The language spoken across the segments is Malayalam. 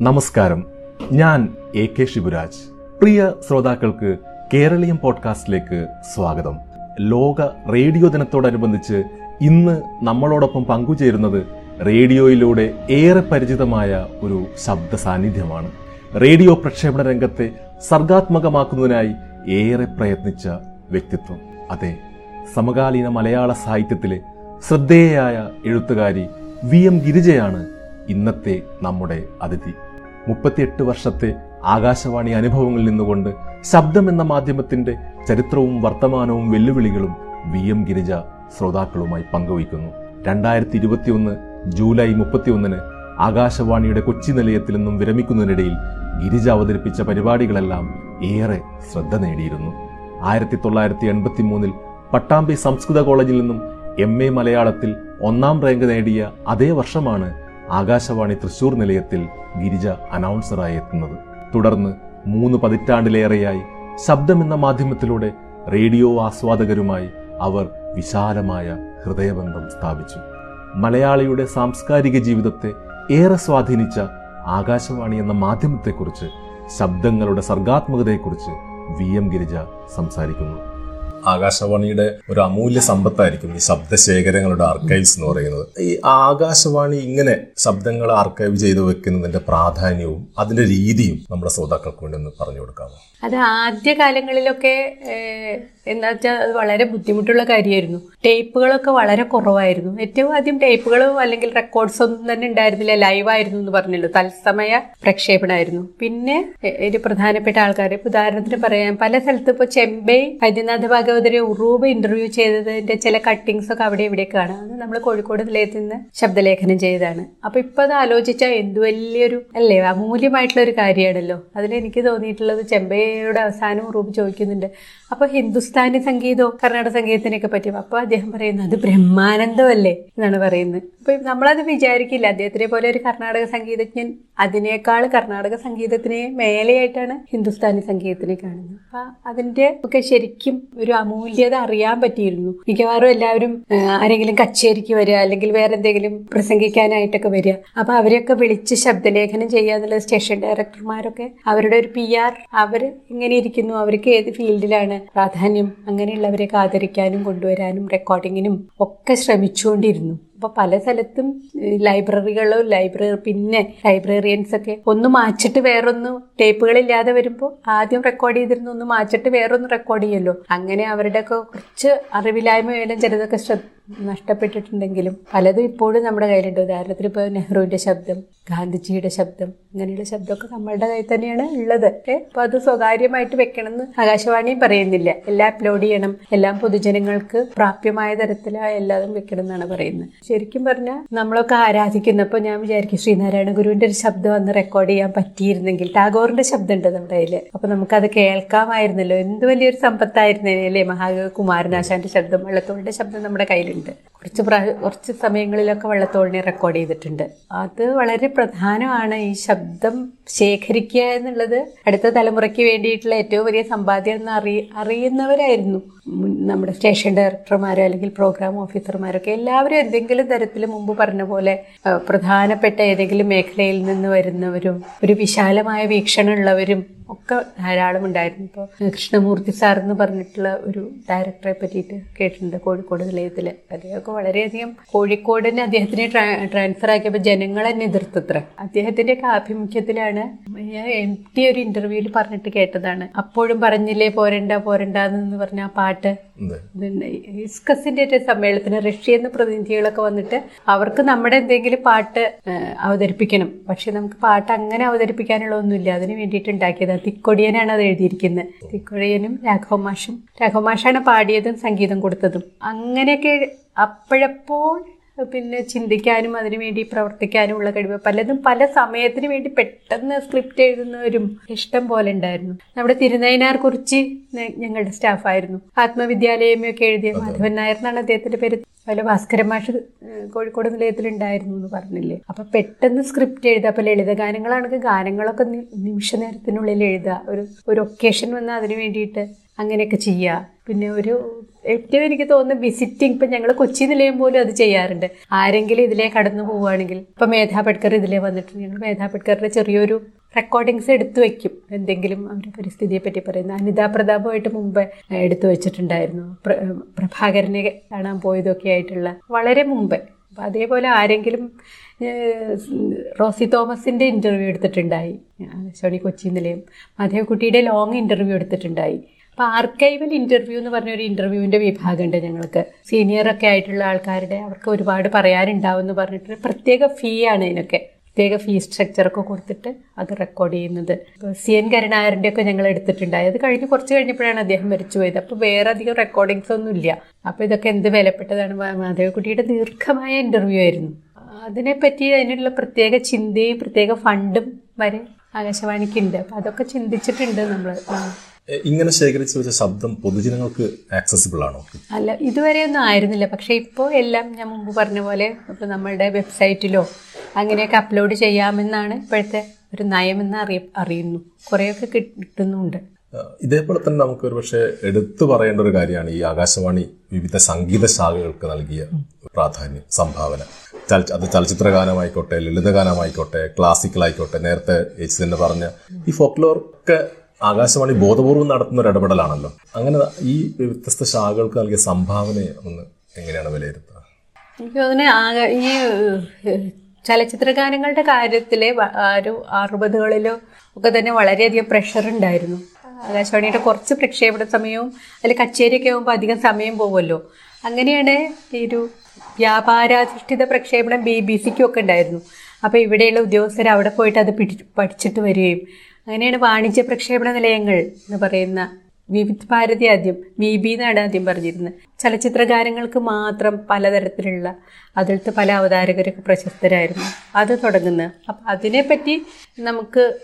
നമസ്കാരം. ഞാൻ എ കെ ശിവരാജ്. പ്രിയ ശ്രോതാക്കൾക്ക് കേരളീയം പോഡ്കാസ്റ്റിലേക്ക് സ്വാഗതം. ലോക റേഡിയോ ദിനത്തോടനുബന്ധിച്ച് ഇന്ന് നമ്മളോടൊപ്പം പങ്കുചേരുന്നത് റേഡിയോയിലൂടെ ഏറെ പരിചിതമായ ഒരു ശബ്ദ സാന്നിധ്യമാണ് റേഡിയോ പ്രക്ഷേപണ രംഗത്തെ സർഗാത്മകമാക്കുന്നതിനായി ഏറെ പ്രയത്നിച്ച വ്യക്തിത്വം. അതെ സമകാലീന മലയാള സാഹിത്യത്തിലെ ശ്രദ്ധേയയായ എഴുത്തുകാരി വി എം ഗിരിജയാണ് ഇന്നത്തെ നമ്മുടെ അതിഥി. മുപ്പത്തിയെട്ട് വർഷത്തെ ആകാശവാണി അനുഭവങ്ങളിൽ നിന്നുകൊണ്ട് ശബ്ദം എന്ന മാധ്യമത്തിന്റെ ചരിത്രവും വർത്തമാനവും വെല്ലുവിളികളും വി എം ഗിരിജ ശ്രോതാക്കളുമായി പങ്കുവയ്ക്കുന്നു. രണ്ടായിരത്തി ഇരുപത്തിയൊന്ന് ജൂലൈ മുപ്പത്തിയൊന്നിന് ആകാശവാണിയുടെ കൊച്ചി നിലയത്തിൽ നിന്നും വിരമിക്കുന്നതിനിടയിൽ ഗിരിജ അവതരിപ്പിച്ച പരിപാടികളെല്ലാം ഏറെ ശ്രദ്ധ നേടിയിരുന്നു. ആയിരത്തി തൊള്ളായിരത്തി എൺപത്തി മൂന്നിൽ പട്ടാമ്പി സംസ്കൃത കോളേജിൽ നിന്നും എം എ മലയാളത്തിൽ ഒന്നാം റാങ്ക് നേടിയ അതേ വർഷമാണ് ആകാശവാണി തൃശൂർ നിലയത്തിൽ ഗിരിജ അനൗൺസറായി എത്തുന്നത്. തുടർന്ന് മൂന്ന് പതിറ്റാണ്ടിലേറെയായി ശബ്ദം എന്ന മാധ്യമത്തിലൂടെ റേഡിയോ ആസ്വാദകരുമായി അവർ വിശാലമായ ഹൃദയബന്ധം സ്ഥാപിച്ചു. മലയാളിയുടെ സാംസ്കാരിക ജീവിതത്തെ ഏറെ സ്വാധീനിച്ച ആകാശവാണി എന്ന മാധ്യമത്തെക്കുറിച്ച് ശബ്ദങ്ങളുടെ സർഗാത്മകതയെക്കുറിച്ച് വി എം ഗിരിജ സംസാരിക്കുന്നു. ആകാശവാണിയുടെ ഒരു അമൂല്യ സമ്പത്തായിരിക്കും ഈ ശബ്ദശേഖരങ്ങളുടെ ആർക്കൈവ്സ് എന്ന് പറയുന്നത്. ഈ ആകാശവാണി ഇങ്ങനെ ശബ്ദങ്ങൾ ആർക്കൈവ് ചെയ്ത് വെക്കുന്നതിന്റെ പ്രാധാന്യവും അതിന്റെ രീതിയും നമ്മുടെ ശ്രോതാക്കൾക്ക് വേണ്ടി ഒന്ന് പറഞ്ഞു കൊടുക്കാമോ? അത് ആദ്യ കാലങ്ങളിലൊക്കെ എന്താ വെച്ചാൽ അത് വളരെ ബുദ്ധിമുട്ടുള്ള കാര്യമായിരുന്നു ടേപ്പുകളൊക്കെ വളരെ കുറവായിരുന്നു. ഏറ്റവും ആദ്യം ടേപ്പുകളോ അല്ലെങ്കിൽ റെക്കോർഡ്സ് ഒന്നും തന്നെ ഉണ്ടായിരുന്നില്ല. ലൈവായിരുന്നു എന്ന് പറഞ്ഞല്ലോ തത്സമയ പ്രക്ഷേപണമായിരുന്നു പിന്നെ ഒരു പ്രധാനപ്പെട്ട ആൾക്കാർ ഉദാഹരണത്തിന് പറയാം പല സ്ഥലത്തും ഇപ്പോൾ ചെമ്പൈ വൈദ്യനാഥ ഭാഗവതരെ ഉറൂബ് ഇന്റർവ്യൂ ചെയ്തതിന്റെ ചില കട്ടിങ്സ് ഒക്കെ അവിടെ ഇവിടെ കാണാം. നമ്മൾ കോഴിക്കോട് നിലയത്തിൽ നിന്ന് ശബ്ദലേഖനം ചെയ്തതാണ്. അപ്പൊ ഇപ്പൊ അത് ആലോചിച്ചാൽ എന്ത് വലിയൊരു അല്ലേ അമൂല്യമായിട്ടുള്ള ഒരു കാര്യമാണല്ലോ അതിലെനിക്ക് തോന്നിയിട്ടുള്ളത് ചെമ്പൈയുടെ അവസാനം ഉറൂബ് ചോദിക്കുന്നുണ്ട് അപ്പൊ ഹിന്ദുസ്ഥാനി സംഗീതവും കർണാടക സംഗീതത്തിനൊക്കെ പറ്റും അപ്പൊ അദ്ദേഹം പറയുന്നത് അത് ബ്രഹ്മാനന്ദമല്ലേ? എന്നാണ് പറയുന്നത്. അപ്പൊ നമ്മളത് വിചാരിക്കില്ല. അദ്ദേഹത്തിനെ പോലെ ഒരു കർണാടക സംഗീതജ്ഞൻ അതിനേക്കാൾ കർണാടക സംഗീതത്തിനെ മേലെയായിട്ടാണ് ഹിന്ദുസ്ഥാനി സംഗീതത്തിനെ കാണുന്നത്. അപ്പൊ അതിന്റെ ഒക്കെ ശരിക്കും ഒരു അമൂല്യത അറിയാൻ പറ്റിയിരുന്നു. മിക്കവാറും എല്ലാവരും ആരെങ്കിലും കച്ചേരിക്ക് വരിക അല്ലെങ്കിൽ വേറെ എന്തെങ്കിലും പ്രസംഗിക്കാനായിട്ടൊക്കെ വരിക. അപ്പൊ അവരെയൊക്കെ വിളിച്ച് ശബ്ദലേഖനം ചെയ്യാന്നുള്ള സ്റ്റേഷൻ ഡയറക്ടർമാരൊക്കെ അവരുടെ ഒരു പി ആർ അവർ ഇങ്ങനെ ഇരിക്കുന്നു. അവർക്ക് ഏത് ഫീൽഡിലാണ് പ്രാധാന്യം? അങ്ങനെയുള്ളവരെയൊക്കെ ആദരിക്കാനും കൊണ്ടുവരാനും റെക്കോർഡിങ്ങിനും ഒക്കെ ശ്രമിച്ചുകൊണ്ടിരുന്നു. അപ്പൊ പല സ്ഥലത്തും ലൈബ്രറികളോ ലൈബ്രറി പിന്നെ ലൈബ്രറിയൻസ് ഒക്കെ ഒന്ന് മാച്ചിട്ട് വേറൊന്ന് ടേപ്പുകളില്ലാതെ വരുമ്പോൾ ആദ്യം റെക്കോർഡ് ചെയ്തിരുന്ന ഒന്ന് മാച്ചിട്ട് വേറൊന്ന് റെക്കോർഡ് ചെയ്യല്ലോ അങ്ങനെ അവരുടെ ഒക്കെ കുറച്ച് അറിവില്ലായ്മ വേണം ചിലതൊക്കെ ശ്രദ്ധ നഷ്ടപ്പെട്ടിട്ടുണ്ടെങ്കിലും പലതും ഇപ്പോഴും നമ്മുടെ കയ്യിലുണ്ട്. ഉദാഹരണത്തിന് ഇപ്പോൾ നെഹ്റുവിന്റെ ശബ്ദം ഗാന്ധിജിയുടെ ശബ്ദം അങ്ങനെയുള്ള ശബ്ദമൊക്കെ നമ്മളുടെ കയ്യിൽ തന്നെയാണ് ഉള്ളത്. അപ്പൊ അത് സ്വകാര്യമായിട്ട് വെക്കണമെന്ന് ആകാശവാണിയും പറയുന്നില്ല. എല്ലാം അപ്ലോഡ് ചെയ്യണം. എല്ലാം പൊതുജനങ്ങൾക്ക് പ്രാപ്യമായ തരത്തിലായ എല്ലാതും വെക്കണം എന്നാണ് പറയുന്നത്. ശരിക്കും പറഞ്ഞാൽ നമ്മളൊക്കെ ആരാധിക്കുന്നപ്പോൾ ഞാൻ വിചാരിക്കും ശ്രീനാരായണ ഗുരുവിന്റെ ഒരു ശബ്ദം അന്ന് റെക്കോർഡ് ചെയ്യാൻ പറ്റിയിരുന്നെങ്കിൽ. ടാഗോറിന്റെ ശബ്ദം ഉണ്ട് നമ്മുടെ കയ്യിൽ അപ്പൊ നമുക്കത് കേൾക്കാമായിരുന്നല്ലോ. എന്ത് വലിയൊരു സമ്പത്തായിരുന്നേ അല്ലേ മഹാകുമാരനാശാന്റെ ശബ്ദം വള്ളത്തോളിന്റെ ശബ്ദം നമ്മുടെ കയ്യിലുണ്ട്. കുറച്ച് കുറച്ച് സമയങ്ങളിലൊക്കെ വള്ളത്തോളിനെ റെക്കോർഡ് ചെയ്തിട്ടുണ്ട്. അത് വളരെ പ്രധാനമാണ് ഈ ശബ്ദം ശേഖരിക്കുക എന്നുള്ളത്. അടുത്ത തലമുറയ്ക്ക് വേണ്ടിയിട്ടുള്ള ഏറ്റവും വലിയ സമ്പാദ്യം എന്ന് അറി അറിയുന്നവരായിരുന്നു. നമ്മുടെ സ്റ്റേഷൻ ഡയറക്ടർമാരോ അല്ലെങ്കിൽ പ്രോഗ്രാം ഓഫീസർമാരൊക്കെ എല്ലാവരും എന്തെങ്കിലും തരത്തിൽ മുമ്പ് പറഞ്ഞ പോലെ പ്രധാനപ്പെട്ട ഏതെങ്കിലും മേഖലയിൽ നിന്ന് വരുന്നവരും ഒരു വിശാലമായ വീക്ഷണമുള്ളവരും ഒക്കെ ധാരാളം ഉണ്ടായിരുന്നു. ഇപ്പോൾ കൃഷ്ണമൂർത്തി സാർ എന്ന് പറഞ്ഞിട്ടുള്ള ഒരു ഡയറക്ടറെ പറ്റിയിട്ട് കേട്ടിട്ടുണ്ട് കോഴിക്കോട് നിലയത്തിൽ അദ്ദേഹമൊക്കെ വളരെയധികം കോഴിക്കോടിന് അദ്ദേഹത്തിനെ ട്രാൻസ്ഫർ ആക്കിയപ്പോൾ ജനങ്ങളെ തന്നെ അദ്ദേഹത്തിന്റെ ഒക്കെ ആഭിമുഖ്യത്തിലാണ് എം ടി ഒരു ഇന്റർവ്യൂവിൽ പറഞ്ഞിട്ട് കേട്ടതാണ്. അപ്പോഴും പറഞ്ഞില്ലേ പോരണ്ട പോരണ്ടെന്ന് പറഞ്ഞ ആ പാട്ട് ഇസ്കസിന്റെ ഒരു സമ്മേളനത്തിന് റഷ്യയിൽ നിന്ന് പ്രതിനിധികളൊക്കെ വന്നിട്ട് അവർക്ക് നമ്മുടെ എന്തെങ്കിലും പാട്ട് അവതരിപ്പിക്കണം. പക്ഷെ നമുക്ക് പാട്ട് അങ്ങനെ അവതരിപ്പിക്കാനുള്ള ഒന്നുമില്ല അതിന് വേണ്ടിയിട്ട് ഉണ്ടാക്കിയത് തിക്കൊടിയനാണ് അത് എഴുതിയിരിക്കുന്നത് തിക്കൊടിയനും രാഘവ മാഷും. രാഘവ മാഷാണ് പാടിയതും സംഗീതം കൊടുത്തതും. അങ്ങനെയൊക്കെ അപ്പോഴപ്പോൾ പിന്നെ ചിന്തിക്കാനും അതിനുവേണ്ടി പ്രവർത്തിക്കാനുമുള്ള കഴിവ്. പലതും പല സമയത്തിന് വേണ്ടി പെട്ടെന്ന് സ്ക്രിപ്റ്റ് എഴുതുന്നവരും ഇഷ്ടം പോലെ ഉണ്ടായിരുന്നു. നമ്മുടെ തിരുനയനാർ കുറിച്ച് ഞങ്ങളുടെ സ്റ്റാഫായിരുന്നു ആത്മവിദ്യാലയമൊക്കെ എഴുതിയ മാധവൻ നായർ എന്നാണ് അദ്ദേഹത്തിന്റെ പേര്. അതുപോലെ ഭാസ്കര മാഷ് കോഴിക്കോട് നിലയത്തിലുണ്ടായിരുന്നു എന്ന് പറഞ്ഞില്ലേ. അപ്പൊ പെട്ടെന്ന് സ്ക്രിപ്റ്റ് എഴുതുക. അപ്പൊ ലളിതഗാനങ്ങളാണെങ്കിൽ ഗാനങ്ങളൊക്കെ നിമിഷ നേരത്തിനുള്ളിൽ എഴുതുക. ഒരു ഒരു ഒക്കേഷൻ വന്നാൽ അതിന് വേണ്ടിയിട്ട് അങ്ങനെയൊക്കെ ചെയ്യുക. പിന്നെ ഒരു ഏറ്റവും എനിക്ക് തോന്നുന്നു വിസിറ്റിംഗ് ഇപ്പം ഞങ്ങൾ കൊച്ചി നിലയം പോലും അത് ചെയ്യാറുണ്ട്. ആരെങ്കിലും ഇതിലേ കടന്നു പോവുകയാണെങ്കിൽ ഇപ്പം മേധാ പട്കർ ഇതിലേ വന്നിട്ടുണ്ട്. ഞങ്ങൾ മേധാ ചെറിയൊരു റെക്കോർഡിങ്സ് എടുത്തു വെക്കും. എന്തെങ്കിലും അവരുടെ പരിസ്ഥിതിയെ പറ്റി പറയുന്ന. അനിതാ പ്രതാപമായിട്ട് മുമ്പ് എടുത്തു വെച്ചിട്ടുണ്ടായിരുന്നു. പ്ര- പ്രഭാകരനെ കാണാൻ പോയതൊക്കെ ആയിട്ടുള്ള വളരെ മുമ്പ്. അപ്പം അതേപോലെ ആരെങ്കിലും റോസി തോമസിന്റെ ഇന്റർവ്യൂ എടുത്തിട്ടുണ്ടായി. ശോണി കൊച്ചി നിലയം. മാധവക്കുട്ടിയുടെ ലോങ് ഇന്റർവ്യൂ എടുത്തിട്ടുണ്ടായി. അപ്പോൾ ആർക്കൈവൽ ഇന്റർവ്യൂ എന്ന് പറഞ്ഞൊരു ഇന്റർവ്യൂവിന്റെ വിഭാഗമുണ്ട് ഞങ്ങൾക്ക്. സീനിയറൊക്കെ ആയിട്ടുള്ള ആൾക്കാരുടെ അവർക്ക് ഒരുപാട് പറയാനുണ്ടാവും എന്ന് പറഞ്ഞിട്ട് പ്രത്യേക ഫീ ആണ് ഇതിനൊക്കെ. പ്രത്യേക ഫീ സ്ട്രക്ചറൊക്കെ കൊടുത്തിട്ട് അത് റെക്കോർഡ് ചെയ്യുന്നത്. സി എൻ കരുണാകരന്റെ ഒക്കെ ഞങ്ങൾ എടുത്തിട്ടുണ്ടായി. അത് കഴിഞ്ഞ് കുറച്ച് കഴിഞ്ഞപ്പോഴാണ് അദ്ദേഹം മരിച്ചു പോയത്. അപ്പോൾ വേറെ അധികം റെക്കോർഡിങ്സ് ഒന്നും ഇല്ല. അപ്പോൾ ഇതൊക്കെ എന്ത് വിലപ്പെട്ടതാണ്? മാധവക്കുട്ടിയുടെ ദീർഘമായ ഇന്റർവ്യൂ ആയിരുന്നു. അതിനെപ്പറ്റി അതിനുള്ള പ്രത്യേക ചിന്തയും പ്രത്യേക ഫണ്ടും വരെ ആകാശവാണിക്കുണ്ട് അപ്പോൾ അതൊക്കെ ചിന്തിച്ചിട്ടുണ്ട് നമ്മൾ ഇങ്ങനെ ശേഖരിച്ചു വെച്ച ശബ്ദം പൊതുജനങ്ങൾക്ക് ആക്സസിബിൾ ആണോ? അല്ല ഇതുവരെ ഒന്നും ആയിരുന്നില്ല. പക്ഷെ ഇപ്പോൾ എല്ലാം ഞാൻ മുമ്പ് പറഞ്ഞ പോലെ ഇപ്പോൾ നമ്മളുടെ വെബ്സൈറ്റിലോ അങ്ങനെയൊക്കെ അപ്ലോഡ് ചെയ്യാമെന്നാണ് ഇപ്പോഴത്തെ ഒരു നയമെന്ന് അറിയ അറിയുന്നു. കുറേയൊക്കെ കിട്ടുന്നുണ്ട്. ഇതേപോലെ തന്നെ നമുക്ക് ഒരു പക്ഷേ എടുത്തു പറയേണ്ട ഒരു കാര്യമാണ് ഈ ആകാശവാണി വിവിധ സംഗീത ശാഖകൾക്ക് നൽകിയ പ്രാധാന്യം സംഭാവന. അത് ചലച്ചിത്ര ഗാനമായിക്കോട്ടെ ലളിതഗാനമായിക്കോട്ടെ ക്ലാസിക്കൽ ആയിക്കോട്ടെ നേരത്തെ ചേച്ചി തന്നെ പറഞ്ഞ ഈ ഫോക്ലോർ ഒക്കെ ആകാശവാണി ബോധപൂർവം നടത്തുന്ന ഒരു ഇടപെടലാണല്ലോ. അങ്ങനെ ഈ വ്യത്യസ്ത ശാഖകൾക്ക് നൽകിയ സംഭാവനയെ ഒന്ന് എങ്ങനെയാണ് വിലയിരുത്തുക? എനിക്ക് തോന്നുന്നു ഈ ചലച്ചിത്രഗാനങ്ങളുടെ ചലച്ചിത്ര ഗാനങ്ങളുടെ കാര്യത്തിൽ ഒരു അറുപതുകളിലോ ഒക്കെ തന്നെ വളരെയധികം പ്രഷർ ഉണ്ടായിരുന്നു. ആകാശവാണിയുടെ കുറച്ച് പ്രക്ഷേപണ സമയവും അതിൽ കച്ചേരിയൊക്കെ ആകുമ്പോൾ അധികം സമയം പോകുമല്ലോ അങ്ങനെയാണ് ഈ ഒരു വ്യാപാരാധിഷ്ഠിത പ്രക്ഷേപണം ബി ബി സിക്കും ഒക്കെ ഉണ്ടായിരുന്നു. അപ്പോൾ ഇവിടെയുള്ള ഉദ്യോഗസ്ഥർ അവിടെ പോയിട്ട് അത് പിടി പഠിച്ചിട്ട് വരികയും അങ്ങനെയാണ് വാണിജ്യ പ്രക്ഷേപണ നിലയങ്ങൾ എന്ന് പറയുന്ന വിവിധ് ഭാരതി ആദ്യം വി ബി എന്നാണ് ആദ്യം പറഞ്ഞിരുന്നത്. ചലച്ചിത്രകാരങ്ങൾക്ക് മാത്രം പലതരത്തിലുള്ള അതിലത്തെ പല അവതാരകരൊക്കെ പ്രശസ്തരായിരുന്നു. അത് തുടങ്ങുന്നത്. അപ്പം അതിനെപ്പറ്റി നമുക്ക്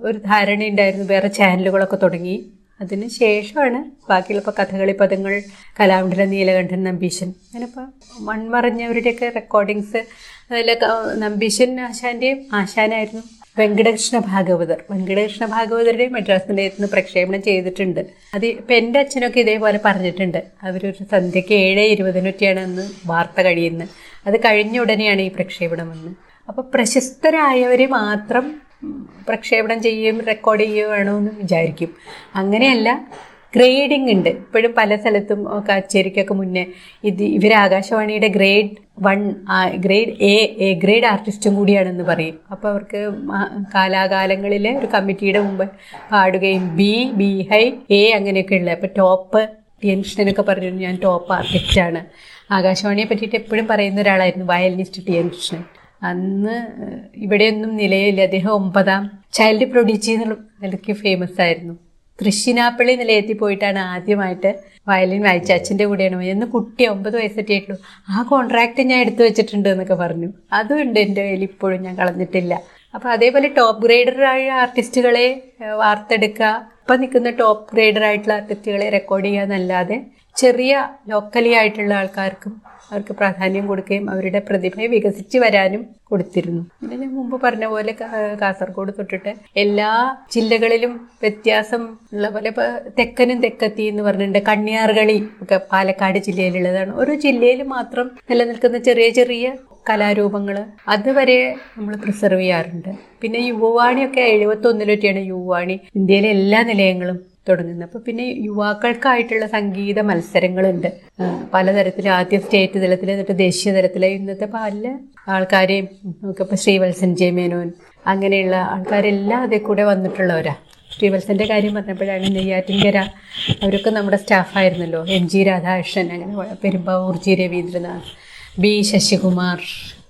ഒരു ധാരണ ഉണ്ടായിരുന്നു. വേറെ ചാനലുകളൊക്കെ തുടങ്ങി. അതിന് ശേഷമാണ് ബാക്കിയുള്ള ഇപ്പോൾ കഥകളി പദങ്ങൾ കലാമണ്ഡല നീലകണ്ഠൻ നമ്പീശൻ. അങ്ങനെപ്പോൾ മൺമറഞ്ഞവരുടെയൊക്കെ റെക്കോർഡിങ്സ് അതിൽ നമ്പീശൻ ആശാന്റെയും ആശാനായിരുന്നു. വെങ്കടകൃഷ്ണ ഭാഗവതർ. വെങ്കടകൃഷ്ണ ഭാഗവതരുടെ മദ്രാസ് നിലയത്തിന് പ്രക്ഷേപണം ചെയ്തിട്ടുണ്ട്. അത് ഇപ്പം എന്റെ അച്ഛനൊക്കെ ഇതേപോലെ പറഞ്ഞിട്ടുണ്ട്. അവരൊരു സന്ധ്യയ്ക്ക് ഏഴ് ഇരുപതിനൊക്കെയാണ് അന്ന് വാർത്ത കഴിയുന്നത്. അത് കഴിഞ്ഞ ഉടനെയാണ് ഈ പ്രക്ഷേപണം വന്ന് അപ്പോൾ പ്രശസ്തരായവർ മാത്രം പ്രക്ഷേപണം ചെയ്യുകയും റെക്കോർഡ് ചെയ്യുകയോ വേണമെന്ന് വിചാരിക്കും. അങ്ങനെയല്ല ഗ്രേഡിംഗ് ഉണ്ട്. ഇപ്പോഴും പല സ്ഥലത്തും കച്ചേരിക്കൊക്കെ മുന്നേ ഇത് ഇവർ ആകാശവാണിയുടെ grade one grade A A grade ആർട്ടിസ്റ്റും കൂടിയാണെന്ന് പറയും. അപ്പോൾ അവർക്ക് കാലാകാലങ്ങളിൽ ഒരു കമ്മിറ്റിയുടെ മുമ്പ് പാടുകയും ബി ബി ഹൈ എ അങ്ങനെയൊക്കെ ഉള്ളത് അപ്പോൾ ടോപ്പ് ടി എൻ കൃഷ്ണനൊക്കെ പറഞ്ഞു ഞാൻ ടോപ്പ് ആർട്ടിസ്റ്റാണ് ആകാശവാണിയെ പറ്റിയിട്ട് എപ്പോഴും പറയുന്ന ഒരാളായിരുന്നു വയലിനിസ്റ്റ് ടി എൻ കൃഷ്ണൻ. അന്ന് ഇവിടെയൊന്നും നിലയില്ല. അദ്ദേഹം ഒമ്പതാം ചൈൽഡ് പ്രൊഡ്യൂച്ചി എന്നുള്ള നിലയ്ക്ക് ഫേമസ് ആയിരുന്നു. തൃശ്ശിനാപ്പള്ളി നിലയത്തിൽ പോയിട്ടാണ് ആദ്യമായിട്ട് വയലിൻ വായിച്ച അച്ഛന്റെ കൂടെയാണ്. എന്ന് കുട്ടി ഒമ്പത് വയസ്സൊക്കെ ആയിട്ടുള്ളൂ ആ കോൺട്രാക്റ്റ് ഞാൻ എടുത്തു വെച്ചിട്ടുണ്ട് എന്നൊക്കെ പറഞ്ഞു. അതും ഉണ്ട് എന്റെ കയ്യിൽ ഇപ്പോഴും ഞാൻ കളഞ്ഞിട്ടില്ല. അപ്പോൾ അതേപോലെ ടോപ്പ് ഗ്രേഡറായ ആർട്ടിസ്റ്റുകളെ വാർത്തെടുക്കുക. ഇപ്പം നിൽക്കുന്ന ടോപ്പ് ഗ്രേഡർ ആയിട്ടുള്ള ആർട്ടിസ്റ്റുകളെ റെക്കോർഡ് ചെയ്യുക എന്നല്ലാതെ ചെറിയ ലോക്കലി ആയിട്ടുള്ള ആൾക്കാർക്കും അവർക്ക് പ്രാധാന്യം കൊടുക്കുകയും അവരുടെ പ്രതിഭയെ വികസിച്ച് വരാനും കൊടുത്തിരുന്നു. പിന്നെ ഞാൻ മുമ്പ് പറഞ്ഞ പോലെ കാസർഗോഡ് തൊട്ടിട്ട് എല്ലാ ജില്ലകളിലും വ്യത്യാസം ഉള്ള പോലെ ഇപ്പോൾ തെക്കനും തെക്കത്തി എന്ന് പറഞ്ഞിട്ടുണ്ട്. കണ്ണിയാർകളി ഒക്കെ പാലക്കാട് ജില്ലയിലുള്ളതാണ്. ഓരോ ജില്ലയിൽ മാത്രം നിലനിൽക്കുന്ന ചെറിയ ചെറിയ കലാരൂപങ്ങൾ അതുവരെ നമ്മൾ പ്രിസർവ് ചെയ്യാറുണ്ട്. പിന്നെ യുവവാണിയൊക്കെ എഴുപത്തൊന്നിലൊക്കെയാണ് യുവവാണി. ഇന്ത്യയിലെ എല്ലാ നിലയങ്ങളും തുടങ്ങുന്നത്. അപ്പോൾ പിന്നെ യുവാക്കൾക്കായിട്ടുള്ള സംഗീത മത്സരങ്ങളുണ്ട്. പലതരത്തിൽ ആദ്യം സ്റ്റേറ്റ് തലത്തിൽ എന്നിട്ട് ദേശീയ തലത്തിൽ ഇന്നത്തെ പല ആൾക്കാരെയും നമുക്കിപ്പോൾ ശ്രീവത്സൻ ജെ മേനോൻ അങ്ങനെയുള്ള ആൾക്കാരെല്ലാം അതിൽ കൂടെ വന്നിട്ടുള്ളവരാ. ശ്രീവത്സന്റെ കാര്യം പറഞ്ഞപ്പോഴാണ് നെയ്യാറ്റിൻകര അവരൊക്കെ നമ്മുടെ സ്റ്റാഫായിരുന്നല്ലോ. എം ജി രാധാകൃഷ്ണൻ അങ്ങനെ പെരുമ്പാവൂർ ജി രവീന്ദ്രനാഥ് ബി ശശികുമാർ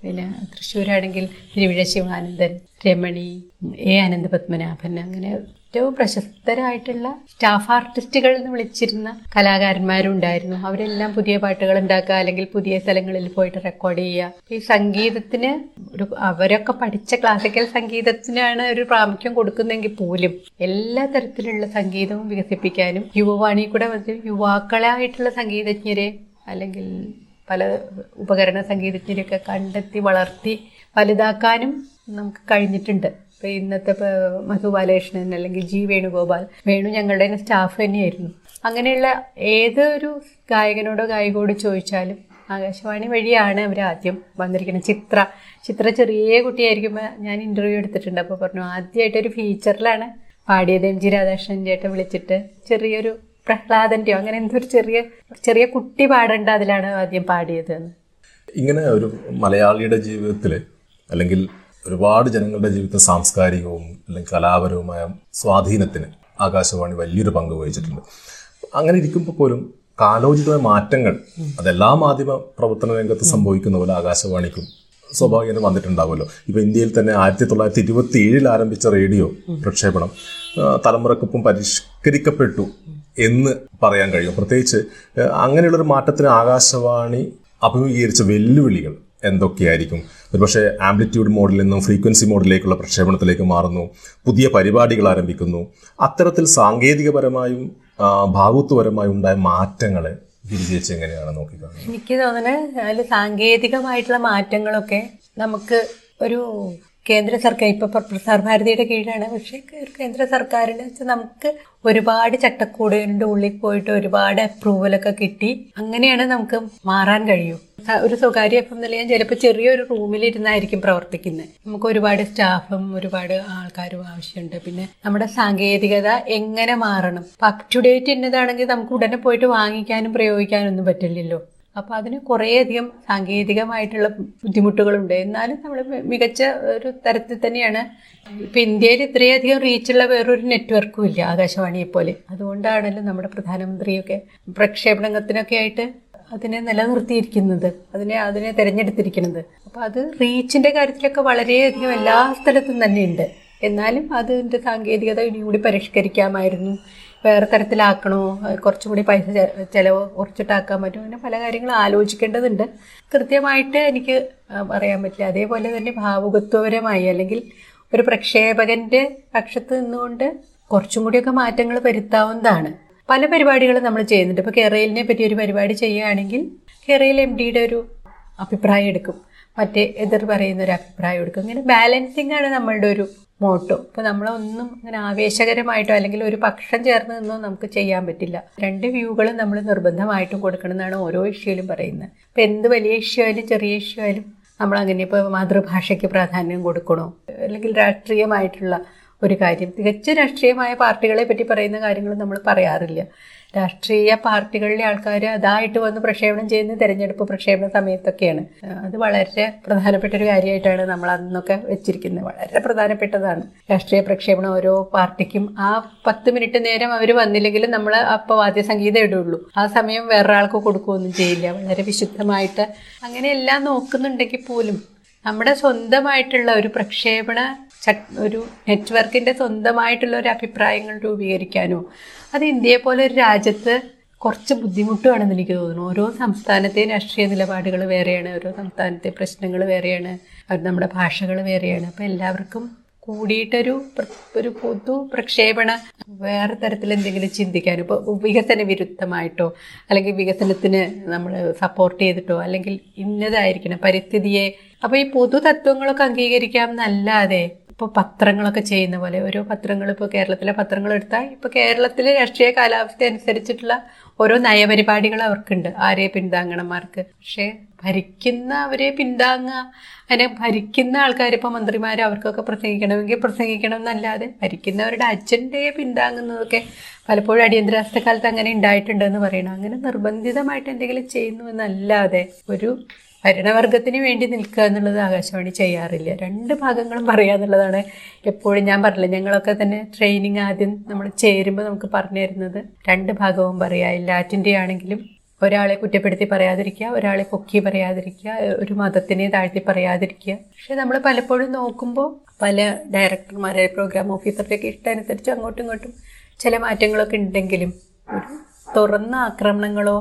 പിന്നെ തൃശ്ശൂരാണെങ്കിൽ തിരുവിഴ ശിവാനന്ദൻ രമണി എ അനന്ത പത്മനാഭൻ അങ്ങനെ ഏറ്റവും പ്രശസ്തരായിട്ടുള്ള സ്റ്റാഫ് ആർട്ടിസ്റ്റുകൾ എന്ന് വിളിച്ചിരുന്ന കലാകാരന്മാരും ഉണ്ടായിരുന്നു അവരെല്ലാം പുതിയ പാട്ടുകൾ ഉണ്ടാക്കുക അല്ലെങ്കിൽ പുതിയ സ്ഥലങ്ങളിൽ പോയിട്ട് റെക്കോർഡ് ചെയ്യുക. ഈ സംഗീതത്തിന് ഒരു അവരൊക്കെ പഠിച്ച ക്ലാസിക്കൽ സംഗീതത്തിനാണ് ഒരു പ്രാമുഖ്യം കൊടുക്കുന്നെങ്കിൽ പോലും എല്ലാ തരത്തിലുള്ള സംഗീതവും വികസിപ്പിക്കാനും യുവവാണി കൂടെ യുവാക്കളായിട്ടുള്ള സംഗീതജ്ഞരെ അല്ലെങ്കിൽ പല ഉപകരണ സംഗീതജ്ഞരെയൊക്കെ കണ്ടെത്തി വളർത്തി വലുതാക്കാനും നമുക്ക് കഴിഞ്ഞിട്ടുണ്ട്. ഇപ്പോൾ ഇന്നത്തെ മധു ബാലകൃഷ്ണൻ അല്ലെങ്കിൽ ജി വേണുഗോപാൽ വേണു ഞങ്ങളുടെ തന്നെ സ്റ്റാഫ് തന്നെയായിരുന്നു. അങ്ങനെയുള്ള ഏതൊരു ഗായകനോടോ ഗായികയോട് ചോദിച്ചാലും ആകാശവാണി വഴിയാണ് അവർ ആദ്യം വന്നിരിക്കുന്നത്. ചിത്ര ചിത്ര ചെറിയ കുട്ടിയായിരിക്കുമ്പോൾ ഞാൻ ഇന്റർവ്യൂ എടുത്തിട്ടുണ്ട്. അപ്പോൾ പറഞ്ഞു ആദ്യമായിട്ടൊരു ഫീച്ചറിലാണ് പാടിയത് എം ജി രാധാകൃഷ്ണൻ ചേട്ടൻ വിളിച്ചിട്ട്. ചെറിയൊരു പ്രഹ്ലാദന്റെയോ അങ്ങനെ എന്തോ ഒരു ചെറിയ ചെറിയ കുട്ടി പാടേണ്ട അതിലാണ് ആദ്യം പാടിയത് ഇങ്ങനെ ഒരു മലയാളിയുടെ ജീവിതത്തിൽ അല്ലെങ്കിൽ ഒരുപാട് ജനങ്ങളുടെ ജീവിതത്തിൽ സാംസ്കാരികവും അല്ലെങ്കിൽ കലാപരവുമായ സ്വാധീനത്തിന് ആകാശവാണി വലിയൊരു പങ്ക് വഹിച്ചിട്ടുണ്ട്. അങ്ങനെ ഇരിക്കുമ്പോൾ പോലും കാലോചിതമായ മാറ്റങ്ങൾ അതെല്ലാ മാധ്യമ പ്രവർത്തന രംഗത്ത് സംഭവിക്കുന്ന പോലെ ആകാശവാണിക്കും സ്വാഭാവികം വന്നിട്ടുണ്ടാവുമല്ലോ. ഇപ്പൊ ഇന്ത്യയിൽ തന്നെ ആയിരത്തി തൊള്ളായിരത്തി ഇരുപത്തി ഏഴിൽ ആരംഭിച്ച റേഡിയോ പ്രക്ഷേപണം തലമുറക്കൊപ്പം പരിഷ്കരിക്കപ്പെട്ടു എന്ന് പറയാൻ കഴിയും. പ്രത്യേകിച്ച് അങ്ങനെയുള്ളൊരു മാറ്റത്തിന് ആകാശവാണി അഭിമുഖീകരിച്ച വെല്ലുവിളികൾ എന്തൊക്കെയായിരിക്കും? ഒരുപക്ഷെ ആംപ്ലിറ്റ്യൂഡ് മോഡിൽ നിന്നും ഫ്രീക്വൻസി മോഡിലേക്കുള്ള പ്രക്ഷേപണത്തിലേക്ക് മാറുന്നു പുതിയ പരിപാടികൾ ആരംഭിക്കുന്നു. അത്തരത്തിൽ സാങ്കേതികപരമായും ആ, ഭാവുത്വപരമായും ഉണ്ടായ മാറ്റങ്ങളെ ഗിരിജേച്ചി എങ്ങനെയാണ് നോക്കിക്കാണുന്നത്? എനിക്ക് തോന്നുന്നത് അതിൽ സാങ്കേതികമായിട്ടുള്ള മാറ്റങ്ങളൊക്കെ നമുക്ക് ഒരു കേന്ദ്ര സർക്കാർ ഇപ്പോൾ പ്രസാർ ഭാരതിയുടെ കീഴിലാണ്. പക്ഷേ കേന്ദ്ര സർക്കാരിന് വെച്ചാൽ നമുക്ക് ഒരുപാട് ചട്ടക്കൂടുകളുടെ ഉള്ളിൽ പോയിട്ട് ഒരുപാട് അപ്രൂവലൊക്കെ കിട്ടി. അങ്ങനെയാണ് നമുക്ക് മാറാൻ കഴിയൂ. ഒരു സ്വകാര്യ എഫ് എം നിലയം ചിലപ്പോൾ ചെറിയൊരു റൂമിലിരുന്നായിരിക്കും പ്രവർത്തിക്കുന്നത്. നമുക്ക് ഒരുപാട് സ്റ്റാഫും ഒരുപാട് ആൾക്കാരും ആവശ്യമുണ്ട്. പിന്നെ നമ്മുടെ സാങ്കേതികത എങ്ങനെ മാറണം? അപ് ടു ഡേറ്റ് എന്നതാണെങ്കിൽ നമുക്ക് ഉടനെ പോയിട്ട് വാങ്ങിക്കാനും പ്രയോഗിക്കാനും ഒന്നും പറ്റില്ലല്ലോ. അപ്പോൾ അതിന് കുറേയധികം സാങ്കേതികമായിട്ടുള്ള ബുദ്ധിമുട്ടുകളുണ്ട്. എന്നാലും നമ്മൾ മികച്ച ഒരു തരത്തിൽ തന്നെയാണ്. ഇപ്പം ഇന്ത്യയിൽ ഇത്രയധികം റീച്ചുള്ള വേറൊരു നെറ്റ്വർക്കും ഇല്ല ആകാശവാണിയെ പോലെ അതുകൊണ്ടാണല്ലോ നമ്മുടെ പ്രധാനമന്ത്രിയൊക്കെ പ്രക്ഷേപണത്തിനൊക്കെ ആയിട്ട് അതിനെ നിലനിർത്തിയിരിക്കുന്നത്. അതിനെ അതിനെ തിരഞ്ഞെടുത്തിരിക്കുന്നത്. അപ്പോൾ അത് റീച്ചിന്റെ കാര്യത്തിലൊക്കെ വളരെയധികം എല്ലാ സ്ഥലത്തും തന്നെ ഉണ്ട് എന്നാലും അതിന്റെ സാങ്കേതികത ഇനിയും കൂടി പരിഷ്കരിക്കാമായിരുന്നു. വേറെ തരത്തിലാക്കണോ? കുറച്ചും കൂടി പൈസ ചിലവ് കുറച്ചിട്ടാക്കാൻ പറ്റുമോ? അങ്ങനെ പല കാര്യങ്ങളും ആലോചിക്കേണ്ടതുണ്ട്. കൃത്യമായിട്ട് എനിക്ക് പറയാൻ പറ്റില്ല. അതേപോലെ തന്നെ ഭാവുകത്വപരമായി അല്ലെങ്കിൽ ഒരു പ്രക്ഷേപകന്റെ പക്ഷത്ത് നിന്നുകൊണ്ട് കുറച്ചും കൂടിയൊക്കെ മാറ്റങ്ങൾ വരുത്താവുന്നതാണ്. പല പരിപാടികളും നമ്മൾ ചെയ്യുന്നുണ്ട്. ഇപ്പോൾ കേരളിനെ പറ്റി ഒരു പരിപാടി ചെയ്യുകയാണെങ്കിൽ കേരള എം ഡിയുടെ ഒരു അഭിപ്രായം എടുക്കും. മറ്റേ എതിർ പറയുന്ന ഒരു അഭിപ്രായം എടുക്കും. ഇങ്ങനെ ബാലൻസിങ് ആണ് നമ്മളുടെ ഒരു മോട്ടോ. ഇപ്പോൾ നമ്മളൊന്നും അങ്ങനെ ആവേശകരമായിട്ടോ അല്ലെങ്കിൽ ഒരു പക്ഷം ചേർന്ന് നിന്നോ നമുക്ക് ചെയ്യാൻ പറ്റില്ല. രണ്ട് വ്യൂകളും നമ്മൾ നിർബന്ധമായിട്ടും കൊടുക്കണം എന്നാണ് ഓരോ ഇഷ്യൂയിലും പറയുന്നത്. ഇപ്പം എന്ത് വലിയ ഇഷ്യൂ ആയാലും ചെറിയ ഇഷ്യൂ ആയാലും നമ്മൾ അങ്ങനെ ഇപ്പോൾ മാതൃഭാഷയ്ക്ക് പ്രാധാന്യം കൊടുക്കണോ? അല്ലെങ്കിൽ രാഷ്ട്രീയമായിട്ടുള്ള ഒരു കാര്യം. തികച്ച രാഷ്ട്രീയമായ പാർട്ടികളെ പറ്റി പറയുന്ന കാര്യങ്ങൾ നമ്മൾ പറയാറില്ല. രാഷ്ട്രീയ പാർട്ടികളിലെ ആൾക്കാർ അതായിട്ട് വന്ന് പ്രക്ഷേപണം ചെയ്യുന്ന തെരഞ്ഞെടുപ്പ് പ്രക്ഷേപണ സമയത്തൊക്കെയാണ്. അത് വളരെ പ്രധാനപ്പെട്ട ഒരു കാര്യമായിട്ടാണ് നമ്മൾ അന്നൊക്കെ വെച്ചിരിക്കുന്നത്. വളരെ പ്രധാനപ്പെട്ടതാണ്. രാഷ്ട്രീയ പ്രക്ഷേപണം ഓരോ പാർട്ടിക്കും ആ പത്ത് മിനിറ്റ് നേരം അവർ വന്നില്ലെങ്കിലും നമ്മൾ അപ്പോൾ വാദ്യസംഗീതം ഇടുള്ളൂ. ആ സമയം വേറൊരാൾക്ക് കൊടുക്കുകയൊന്നും ചെയ്യില്ല. വളരെ വിശുദ്ധമായിട്ട് അങ്ങനെ എല്ലാം നോക്കുന്നുണ്ടെങ്കിൽ പോലും നമ്മുടെ സ്വന്തമായിട്ടുള്ള ഒരു പ്രക്ഷേപണ ഒരു നെറ്റ്വർക്കിന്റെ സ്വന്തമായിട്ടുള്ള ഒരു അഭിപ്രായങ്ങൾ രൂപീകരിക്കാനോ അത് ഇന്ത്യയെ പോലെ ഒരു രാജ്യത്ത് കുറച്ച് ബുദ്ധിമുട്ടുമാണെന്ന് എനിക്ക് തോന്നുന്നു. ഓരോ സംസ്ഥാനത്തെയും രാഷ്ട്രീയ നിലപാടുകൾ വേറെയാണ് ഓരോ സംസ്ഥാനത്തെ പ്രശ്നങ്ങൾ വേറെയാണ് നമ്മുടെ ഭാഷകൾ വേറെയാണ്. അപ്പോൾ എല്ലാവർക്കും കൂടിയിട്ടൊരു ഒരു പൊതു പ്രക്ഷേപണ വേറെ തരത്തിൽ എന്തെങ്കിലും ചിന്തിക്കാൻ ഇപ്പോൾ വികസന വിരുദ്ധമായിട്ടോ അല്ലെങ്കിൽ വികസനത്തിന് നമ്മൾ സപ്പോർട്ട് ചെയ്തിട്ടോ അല്ലെങ്കിൽ ഇന്നതായിരിക്കണം പരിസ്ഥിതിയെ. അപ്പോൾ ഈ പൊതു തത്വങ്ങളൊക്കെ അംഗീകരിക്കാം എന്നല്ലാതെ ഇപ്പോൾ പത്രങ്ങളൊക്കെ ചെയ്യുന്ന പോലെ ഓരോ പത്രങ്ങൾ ഇപ്പോൾ കേരളത്തിലെ പത്രങ്ങൾ എടുത്താൽ ഇപ്പോൾ കേരളത്തിലെ രാഷ്ട്രീയ കാലാവസ്ഥ അനുസരിച്ചിട്ടുള്ള ഓരോ നയപരിപാടികൾ അവർക്കുണ്ട്. ആരെ പിന്താങ്ങണമാർക്ക്. പക്ഷേ ഭരിക്കുന്ന അവരെ പിന്താങ്ങുക അങ്ങനെ ഭരിക്കുന്ന ആൾക്കാർ ഇപ്പോൾ മന്ത്രിമാർ അവർക്കൊക്കെ പ്രസംഗിക്കണമെങ്കിൽ പ്രസംഗിക്കണം എന്നല്ലാതെ ഭരിക്കുന്നവരുടെ അജണ്ടയെ പിന്താങ്ങുന്നതൊക്കെ പലപ്പോഴും അടിയന്തരാവസ്ഥ കാലത്ത് അങ്ങനെ ഉണ്ടായിട്ടുണ്ടെന്ന് പറയണം. അങ്ങനെ നിർബന്ധിതമായിട്ട് എന്തെങ്കിലും ചെയ്യുന്നു എന്നല്ലാതെ ഒരു ഭരണവർഗത്തിന് വേണ്ടി നിൽക്കുക എന്നുള്ളത് ആകാശവാണി ചെയ്യാറില്ല. രണ്ട് ഭാഗങ്ങളും പറയുക എന്നുള്ളതാണ് എപ്പോഴും ഞാൻ പറഞ്ഞില്ല ഞങ്ങളൊക്കെ തന്നെ ട്രെയിനിങ് ആദ്യം നമ്മൾ ചേരുമ്പോൾ നമുക്ക് പറഞ്ഞു തരുന്നത് രണ്ട് ഭാഗവും പറയുക എല്ലാറ്റിന്റെ ആണെങ്കിലും ഒരാളെ കുറ്റപ്പെടുത്തി പറയാതിരിക്കുക ഒരാളെ പൊക്കി പറയാതിരിക്കുക ഒരു മതത്തിനെ താഴ്ത്തി പറയാതിരിക്കുക. പക്ഷെ നമ്മൾ പലപ്പോഴും നോക്കുമ്പോൾ പല ഡയറക്ടർമാരെ പ്രോഗ്രാം ഓഫീസറുടെയൊക്കെ ഇഷ്ടമനുസരിച്ച് അങ്ങോട്ടും ഇങ്ങോട്ടും ചില മാറ്റങ്ങളൊക്കെ ഉണ്ടെങ്കിലും ഒരു തുറന്ന ആക്രമണങ്ങളോ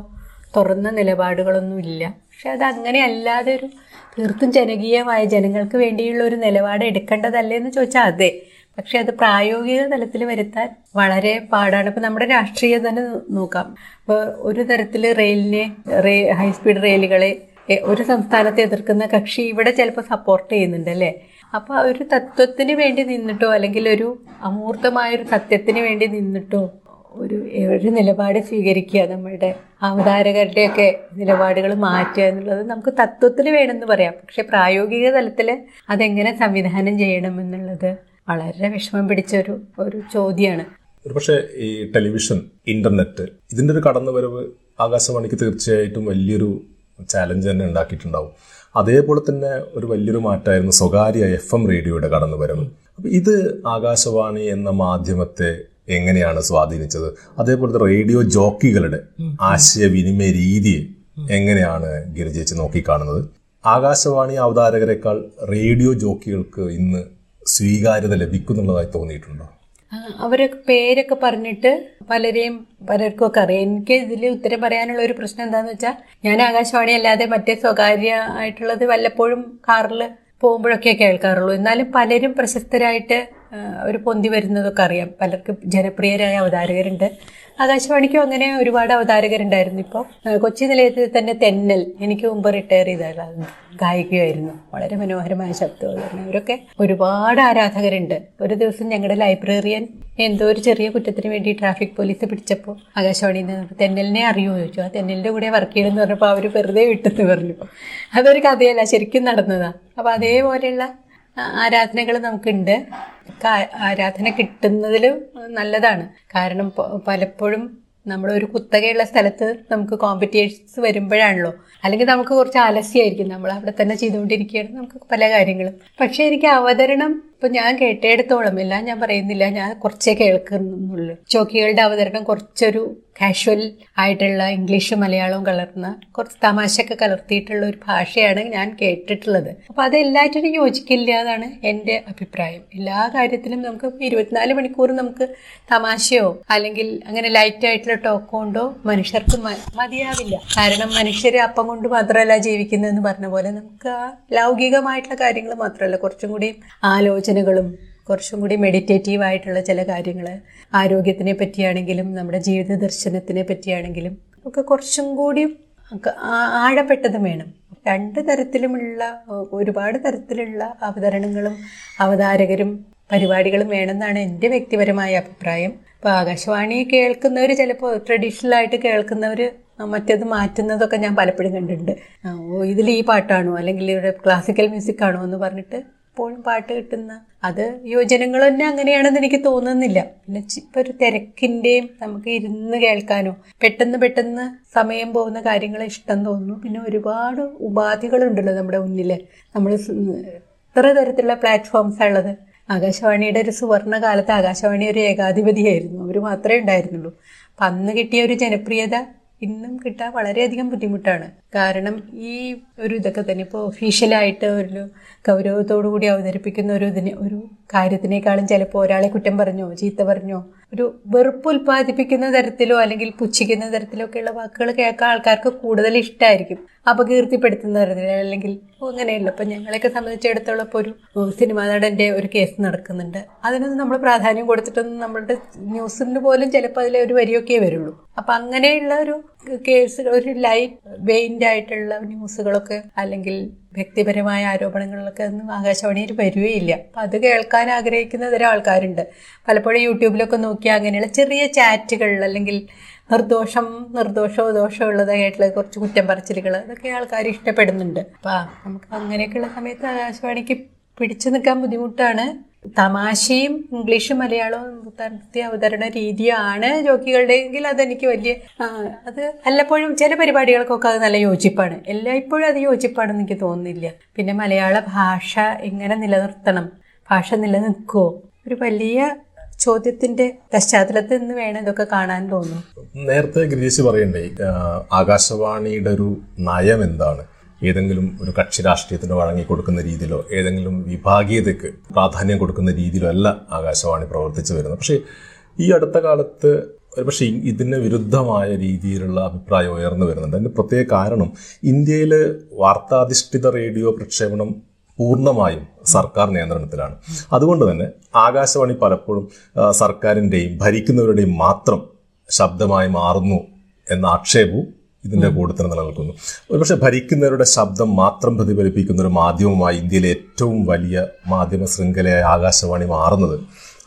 തുറന്ന നിലപാടുകളൊന്നും ഇല്ല. പക്ഷെ അത് അങ്ങനെ അല്ലാതെ ഒരു തീർത്തും ജനകീയമായ ജനങ്ങൾക്ക് വേണ്ടിയുള്ള ഒരു നിലപാട് എടുക്കേണ്ടതല്ലേ എന്ന് ചോദിച്ചാൽ അതെ. പക്ഷെ അത് പ്രായോഗിക തലത്തിൽ വരുത്താൻ വളരെ പാടാണ്. ഇപ്പം നമ്മുടെ രാഷ്ട്രീയം തന്നെ നോക്കാം. ഇപ്പോൾ ഒരു തരത്തിൽ റെയിലിനെ റേ ഹൈസ്പീഡ് റെയിലുകളെ ഒരു സംസ്ഥാനത്തെ എതിർക്കുന്ന കക്ഷി ഇവിടെ ചിലപ്പോൾ സപ്പോർട്ട് ചെയ്യുന്നുണ്ട് അല്ലേ? അപ്പോൾ ഒരു തത്വത്തിന് വേണ്ടി നിന്നിട്ടോ അല്ലെങ്കിൽ ഒരു അമൂർത്തമായ ഒരു സത്യത്തിന് വേണ്ടി നിന്നിട്ടോ ഒരു ഒരു നിലപാട് സ്വീകരിക്കുക നമ്മളുടെ അവതാരകരുടെയൊക്കെ നിലപാടുകൾ മാറ്റുക എന്നുള്ളത് നമുക്ക് തത്വത്തിൽ വേണമെന്ന് പറയാം. പക്ഷെ പ്രായോഗിക തലത്തിൽ അതെങ്ങനെ സംവിധാനം ചെയ്യണം എന്നുള്ളത് വളരെ വിഷമം പിടിച്ച ഒരു ഒരു ചോദ്യമാണ് ഒരുപക്ഷെ ഈ ടെലിവിഷൻ ഇന്റർനെറ്റ് ഇതിന്റെ ഒരു കടന്നുവരവ് ആകാശവാണിക്ക് തീർച്ചയായിട്ടും വലിയൊരു ചാലഞ്ച് തന്നെ ഉണ്ടാക്കിയിട്ടുണ്ടാവും. അതേപോലെ തന്നെ ഒരു വലിയൊരു മാറ്റമായിരുന്നു സ്വകാര്യ എഫ് എം റേഡിയോയുടെ കടന്നുവരവ്. അപ്പം ഇത് ആകാശവാണി എന്ന മാധ്യമത്തെ എങ്ങനെയാണ് സ്വാധീനിച്ചത്? അതേപോലത്തെ റേഡിയോ ജോക്കികളുടെ ആശയവിനിമയ രീതി എങ്ങനെയാണ് ഗിരിജേച്ച് നോക്കിക്കാണുന്നത്? ആകാശവാണി അവതാരകരെക്കാൾ റേഡിയോ ജോക്കികൾക്ക് ഇന്ന് സ്വീകാര്യത ലഭിക്കുന്നുള്ളതായി തോന്നിയിട്ടുണ്ടോ? അവരെ അവരൊക്കെ പേരൊക്കെ പറഞ്ഞിട്ട് പലരെയും പലർക്കും ഒക്കെ അറിയാം. എനിക്ക് ഇതിൽ ഉത്തരം പറയാനുള്ള ഒരു പ്രശ്നം എന്താണെന്ന് വെച്ചാൽ ഞാൻ ആകാശവാണി അല്ലാതെ മറ്റേ സ്വകാര്യ ആയിട്ടുള്ളത് വല്ലപ്പോഴും കാറിൽ പോകുമ്പോഴൊക്കെ കേൾക്കാറുള്ളൂ. എന്നാലും പലരും പ്രശസ്തരായിട്ട് ഒരു പൊന്തി വരുന്നതൊക്കെ അറിയാം. പലർക്കും ജനപ്രിയരായ അവതാരകരുണ്ട്. ആകാശവാണിക്കും അങ്ങനെ ഒരുപാട് അവതാരകരുണ്ടായിരുന്നു ഇപ്പോൾ കൊച്ചി നിലയത്തിൽ തന്നെ തെന്നൽ എനിക്ക് മുമ്പ് റിട്ടയർ ചെയ്ത ഗായികയായിരുന്നു. വളരെ മനോഹരമായ ശബ്ദം അവരൊക്കെ ഒരുപാട് ആരാധകരുണ്ട്. ഒരു ദിവസം ഞങ്ങളുടെ ലൈബ്രറിയൻ എന്തോ ഒരു ചെറിയ കുറ്റത്തിന് വേണ്ടി ട്രാഫിക് പോലീസ് പിടിച്ചപ്പോൾ ആകാശവാണിയിൽ നിന്ന് തെന്നലിനെ അറിയുമോ ചോദിച്ചു. ആ തെന്നലിന്റെ കൂടെ വർക്ക് ചെയ്യണമെന്ന് പറഞ്ഞപ്പോൾ അവർ വെറുതെ വിട്ടെന്ന് പറഞ്ഞു. അതൊരു കഥയല്ല ശരിക്കും നടന്നതാണ് അപ്പോൾ അതേപോലെയുള്ള ആരാധനകൾ നമുക്കുണ്ട്. ആരാധന കിട്ടുന്നതിലും നല്ലതാണ്. കാരണം പലപ്പോഴും നമ്മളൊരു കുത്തകയുള്ള സ്ഥലത്ത് നമുക്ക് കോമ്പറ്റീഷൻസ് വരുമ്പോഴാണല്ലോ അല്ലെങ്കിൽ നമുക്ക് കുറച്ച് ആലസ്യമായിരിക്കും നമ്മൾ അവിടെ തന്നെ ചെയ്തുകൊണ്ടിരിക്കുകയാണ് നമുക്ക് പല കാര്യങ്ങളും. പക്ഷെ എനിക്ക് അവതരണം ഇപ്പൊ ഞാൻ കേട്ടിടത്തോളം എല്ലാം ഞാൻ പറയുന്നില്ല ഞാൻ കുറച്ചേ കേൾക്കുന്നുള്ളൂ. ചോക്കികളുടെ അവതരണം കുറച്ചൊരു കാഷ്വൽ ആയിട്ടുള്ള ഇംഗ്ലീഷും മലയാളവും കലർന്ന കുറച്ച് തമാശയൊക്കെ കലർത്തിയിട്ടുള്ള ഒരു ഭാഷയാണ് ഞാൻ കേട്ടിട്ടുള്ളത്. അപ്പോൾ അതെല്ലാറ്റിനും യോജിക്കില്ല എന്നാണ് എന്റെ അഭിപ്രായം. എല്ലാ കാര്യത്തിലും നമുക്ക് ഇരുപത്തിനാല് മണിക്കൂർ നമുക്ക് തമാശയോ അല്ലെങ്കിൽ അങ്ങനെ ലൈറ്റ് ആയിട്ടുള്ള ടോക്കോണ്ടോ കൊണ്ടോ മനുഷ്യർക്ക് മതിയാവില്ല. കാരണം മനുഷ്യർ അപ്പം കൊണ്ട് മാത്രമല്ല ജീവിക്കുന്നതെന്ന് പറഞ്ഞ പോലെ നമുക്ക് ആ ലൗകികമായിട്ടുള്ള കാര്യങ്ങൾ മാത്രമല്ല കുറച്ചും കൂടി ആലോചനകളും കുറച്ചും കൂടി മെഡിറ്റേറ്റീവ് ആയിട്ടുള്ള ചില കാര്യങ്ങൾ ആരോഗ്യത്തിനെ പറ്റിയാണെങ്കിലും നമ്മുടെ ജീവിത ദർശനത്തിനെ പറ്റിയാണെങ്കിലും ഒക്കെ കുറച്ചും കൂടി ആഴപ്പെട്ടതും വേണം. രണ്ട് തരത്തിലുമുള്ള ഒരുപാട് തരത്തിലുള്ള അവതരണങ്ങളും അവതാരകരും പരിപാടികളും വേണമെന്നാണ് എന്റെ വ്യക്തിപരമായ അഭിപ്രായം. ഇപ്പോൾ ആകാശവാണി കേൾക്കുന്നവർ ചിലപ്പോൾ ട്രഡീഷണൽ ആയിട്ട് കേൾക്കുന്നവർ മറ്റേത് മാറ്റുന്നതൊക്കെ ഞാൻ പലപ്പോഴും കണ്ടിട്ടുണ്ട്. ഓ ഇതിൽ ഈ പാട്ടാണോ? അല്ലെങ്കിൽ ഇവിടെ ക്ലാസിക്കൽ മ്യൂസിക് ആണോ എന്ന് പറഞ്ഞിട്ട് എപ്പോഴും പാട്ട് കിട്ടുന്ന അത് യുവജനങ്ങൾ തന്നെ അങ്ങനെയാണെന്ന് എനിക്ക് തോന്നുന്നില്ല. പിന്നെ ഇപ്പൊ ഒരു തിരക്കിന്റെയും നമുക്ക് ഇരുന്ന് കേൾക്കാനോ പെട്ടെന്ന് പെട്ടെന്ന് സമയം പോകുന്ന കാര്യങ്ങൾ ഇഷ്ടം തോന്നുന്നു. പിന്നെ ഒരുപാട് ഉപാധികളുണ്ടല്ലോ നമ്മുടെ മുന്നിൽ നമ്മൾ എത്ര തരത്തിലുള്ള പ്ലാറ്റ്ഫോംസ് ഉള്ളത്? ആകാശവാണിയുടെ ഒരു സുവർണ കാലത്ത് ആകാശവാണി ഒരു ഏകാധിപതിയായിരുന്നു. അവർ മാത്രമേ ഉണ്ടായിരുന്നുള്ളൂ. അപ്പം അന്ന് കിട്ടിയ ഒരു ജനപ്രിയത ഇന്നും കിട്ടാൻ വളരെയധികം ബുദ്ധിമുട്ടാണ്. കാരണം ഈ ഒരു ഇതൊക്കെ തന്നെ ഇപ്പോൾ ഒഫീഷ്യലായിട്ട് ഒരു ഗൗരവത്തോടു കൂടി അവതരിപ്പിക്കുന്ന ഒരു ഇതിനെ ഒരു കാര്യത്തിനേക്കാളും ചിലപ്പോൾ ഒരാളെ കുറ്റം പറഞ്ഞോ ചീത്ത പറഞ്ഞോ ഒരു വെറുപ്പ് ഉൽപ്പാദിപ്പിക്കുന്ന തരത്തിലോ അല്ലെങ്കിൽ പുച്ഛിക്കുന്ന തരത്തിലോ ഒക്കെയുള്ള വാക്കുകൾ കേൾക്കാൻ ആൾക്കാർക്ക് കൂടുതൽ ഇഷ്ടമായിരിക്കും അപകീർത്തിപ്പെടുത്തുന്ന തരത്തിൽ അല്ലെങ്കിൽ അങ്ങനെയല്ല. ഇപ്പം ഞങ്ങളെയൊക്കെ സംബന്ധിച്ചിടത്തോളം ഇപ്പോൾ ഒരു സിനിമാ നടന്റെ ഒരു കേസ് നടക്കുന്നുണ്ട്. അതിനൊന്നും നമ്മൾ പ്രാധാന്യം കൊടുത്തിട്ടൊന്നും നമ്മളുടെ ന്യൂസിന് പോലും ചിലപ്പോൾ അതിലെ ഒരു വരിയൊക്കെ വരുള്ളൂ. അപ്പം അങ്ങനെയുള്ള ഒരു കേസ് ഒരു ലൈറ്റ് വെയിന്റ് ആയിട്ടുള്ള ന്യൂസുകളൊക്കെ അല്ലെങ്കിൽ വ്യക്തിപരമായ ആരോപണങ്ങളിലൊക്കെ ഒന്നും ആകാശവാണിയിൽ വരികയില്ല. അപ്പം അത് കേൾക്കാൻ ആഗ്രഹിക്കുന്ന തരം ആൾക്കാരുണ്ട്. പലപ്പോഴും യൂട്യൂബിലൊക്കെ നോക്കിയാൽ അങ്ങനെയുള്ള ചെറിയ ചാറ്റുകൾ അല്ലെങ്കിൽ നിർദോഷം നിർദോഷമോ ദോഷമോ ഉള്ളതായിട്ടുള്ള കുറച്ച് കുറ്റം പറച്ചിലുകൾ അതൊക്കെ ആൾക്കാർ ഇഷ്ടപ്പെടുന്നുണ്ട്. അപ്പം നമുക്ക് അങ്ങനെയൊക്കെയുള്ള സമയത്ത് ആകാശവാണിക്ക് പിടിച്ചു നിൽക്കാൻ ബുദ്ധിമുട്ടാണ്. തമാശയും ഇംഗ്ലീഷും മലയാളവും നടത്തിയ അവതരണ രീതിയാണ് ജോക്കികളുടെയെങ്കിൽ അതെനിക്ക് വലിയ അത് അല്ലപ്പോഴും ചില പരിപാടികൾക്കൊക്കെ അത് നല്ല യോജിപ്പാണ്. എല്ലായ്പ്പോഴും അത് യോജിപ്പാണെന്ന് എനിക്ക് തോന്നുന്നില്ല. പിന്നെ മലയാള ഭാഷ എങ്ങനെ നിലനിർത്തണം? ഭാഷ നിലനിൽക്കുമോ ഒരു വലിയ ചോദ്യത്തിന്റെ പശ്ചാത്തലത്തിൽ നിന്ന് വേണം ഇതൊക്കെ കാണാൻ തോന്നുന്നു. നേരത്തെ ഗിരീഷ് പറയണ്ടേ ആകാശവാണിയുടെ ഒരു നയം എന്താണ്? ഏതെങ്കിലും ഒരു കക്ഷി രാഷ്ട്രീയത്തിന് വഴങ്ങി കൊടുക്കുന്ന രീതിയിലോ ഏതെങ്കിലും വിഭാഗീയതയ്ക്ക് പ്രാധാന്യം കൊടുക്കുന്ന രീതിയിലോ അല്ല ആകാശവാണി പ്രവർത്തിച്ചു വരുന്നത്. പക്ഷേ ഈ അടുത്ത കാലത്ത് ഒരുപക്ഷെ ഇതിന് വിരുദ്ധമായ രീതിയിലുള്ള അഭിപ്രായം ഉയർന്നു വരുന്നുണ്ട്. അതിന്റെ പ്രത്യേക കാരണം ഇന്ത്യയിൽ വാർത്താധിഷ്ഠിത റേഡിയോ പ്രക്ഷേപണം പൂർണമായും സർക്കാർ നിയന്ത്രണത്തിലാണ്. അതുകൊണ്ട് തന്നെ ആകാശവാണി പലപ്പോഴും സർക്കാരിന്റെയും ഭരിക്കുന്നവരുടെയും മാത്രം ശബ്ദമായി മാറുന്നു എന്ന ആക്ഷേപവും ഇതിന്റെ കൂട്ടത്തിൽ നിലനിൽക്കുന്നു. ഒരുപക്ഷെ ഭരിക്കുന്നവരുടെ ശബ്ദം മാത്രം പ്രതിഫലിപ്പിക്കുന്ന ഒരു മാധ്യമമായി ഇന്ത്യയിലെ ഏറ്റവും വലിയ മാധ്യമ ശൃംഖലയായ ആകാശവാണി മാറുന്നത്.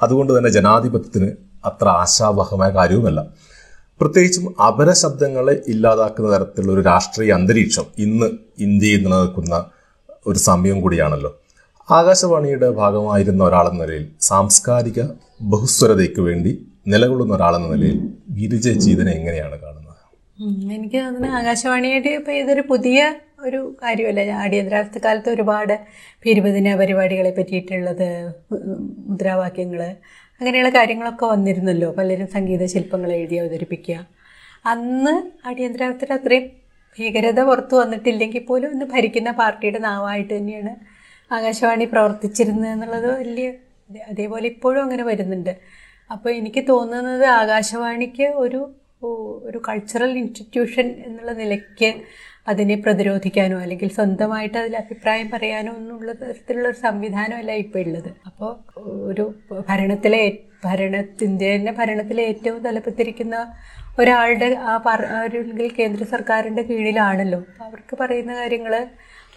അതുകൊണ്ട് തന്നെ ജനാധിപത്യത്തിന് അത്ര ആശാവഹമായ കാര്യവുമല്ല. പ്രത്യേകിച്ചും അപരശബ്ദങ്ങളെ ഇല്ലാതാക്കുന്ന തരത്തിലുള്ള ഒരു രാഷ്ട്രീയ അന്തരീക്ഷം ഇന്ന് ഇന്ത്യയിൽ നിലനിൽക്കുന്ന ഒരു സമയം കൂടിയാണല്ലോ. ആകാശവാണിയുടെ ഭാഗമായിരുന്ന ഒരാളെന്ന നിലയിൽ സാംസ്കാരിക ബഹുസ്വരതയ്ക്ക് വേണ്ടി നിലകൊള്ളുന്ന ഒരാളെന്ന നിലയിൽ ഗിരിജ ചീതനെ എങ്ങനെയാണ് കാണുന്നത്? എനിക്ക് തോന്നുന്നു ആകാശവാണിയുടെ ഇപ്പം ഇതൊരു പുതിയ ഒരു കാര്യമല്ല? അടിയന്തരാവസ്ഥ കാലത്ത് ഒരുപാട് ഭീരുപദിന പരിപാടികളെ പറ്റിയിട്ടുള്ളത് മുദ്രാവാക്യങ്ങൾ അങ്ങനെയുള്ള കാര്യങ്ങളൊക്കെ വന്നിരുന്നല്ലോ. പലരും സംഗീത ശില്പങ്ങൾ എഴുതി അവതരിപ്പിക്കുക. അന്ന് അടിയന്തരാവസ്ഥ അത്രയും ഭീകരത പുറത്തു വന്നിട്ടില്ലെങ്കിൽ പോലും ഇന്ന് ഭരിക്കുന്ന പാർട്ടിയുടെ നാവായിട്ട് തന്നെയാണ് ആകാശവാണി പ്രവർത്തിച്ചിരുന്നത് എന്നുള്ളത് വലിയ അതേപോലെ ഇപ്പോഴും അങ്ങനെ വരുന്നുണ്ട്. അപ്പോൾ എനിക്ക് തോന്നുന്നത് ആകാശവാണിക്ക് ഒരു ഒരു കൾച്ചറൽ ഇൻസ്റ്റിറ്റ്യൂഷൻ എന്നുള്ള നിലയ്ക്ക് അതിനെ പ്രതിരോധിക്കാനോ അല്ലെങ്കിൽ സ്വന്തമായിട്ട് അതിൽ അഭിപ്രായം പറയാനോ എന്നുള്ള തരത്തിലുള്ള ഒരു സംവിധാനമല്ല ഇപ്പോൾ ഉള്ളത് അപ്പോൾ ഒരു ഭരണത്തിലെ ഭരണത്തിന്റെ തന്നെ ഭരണത്തിലെ ഏറ്റവും തലപ്പത്തിരിക്കുന്ന ഒരാളുടെ ആ പറ അല്ലെങ്കിൽ കേന്ദ്ര സർക്കാരിന്റെ കീഴിലാണല്ലോ. അപ്പോൾ അവർക്ക് പറയുന്ന കാര്യങ്ങൾ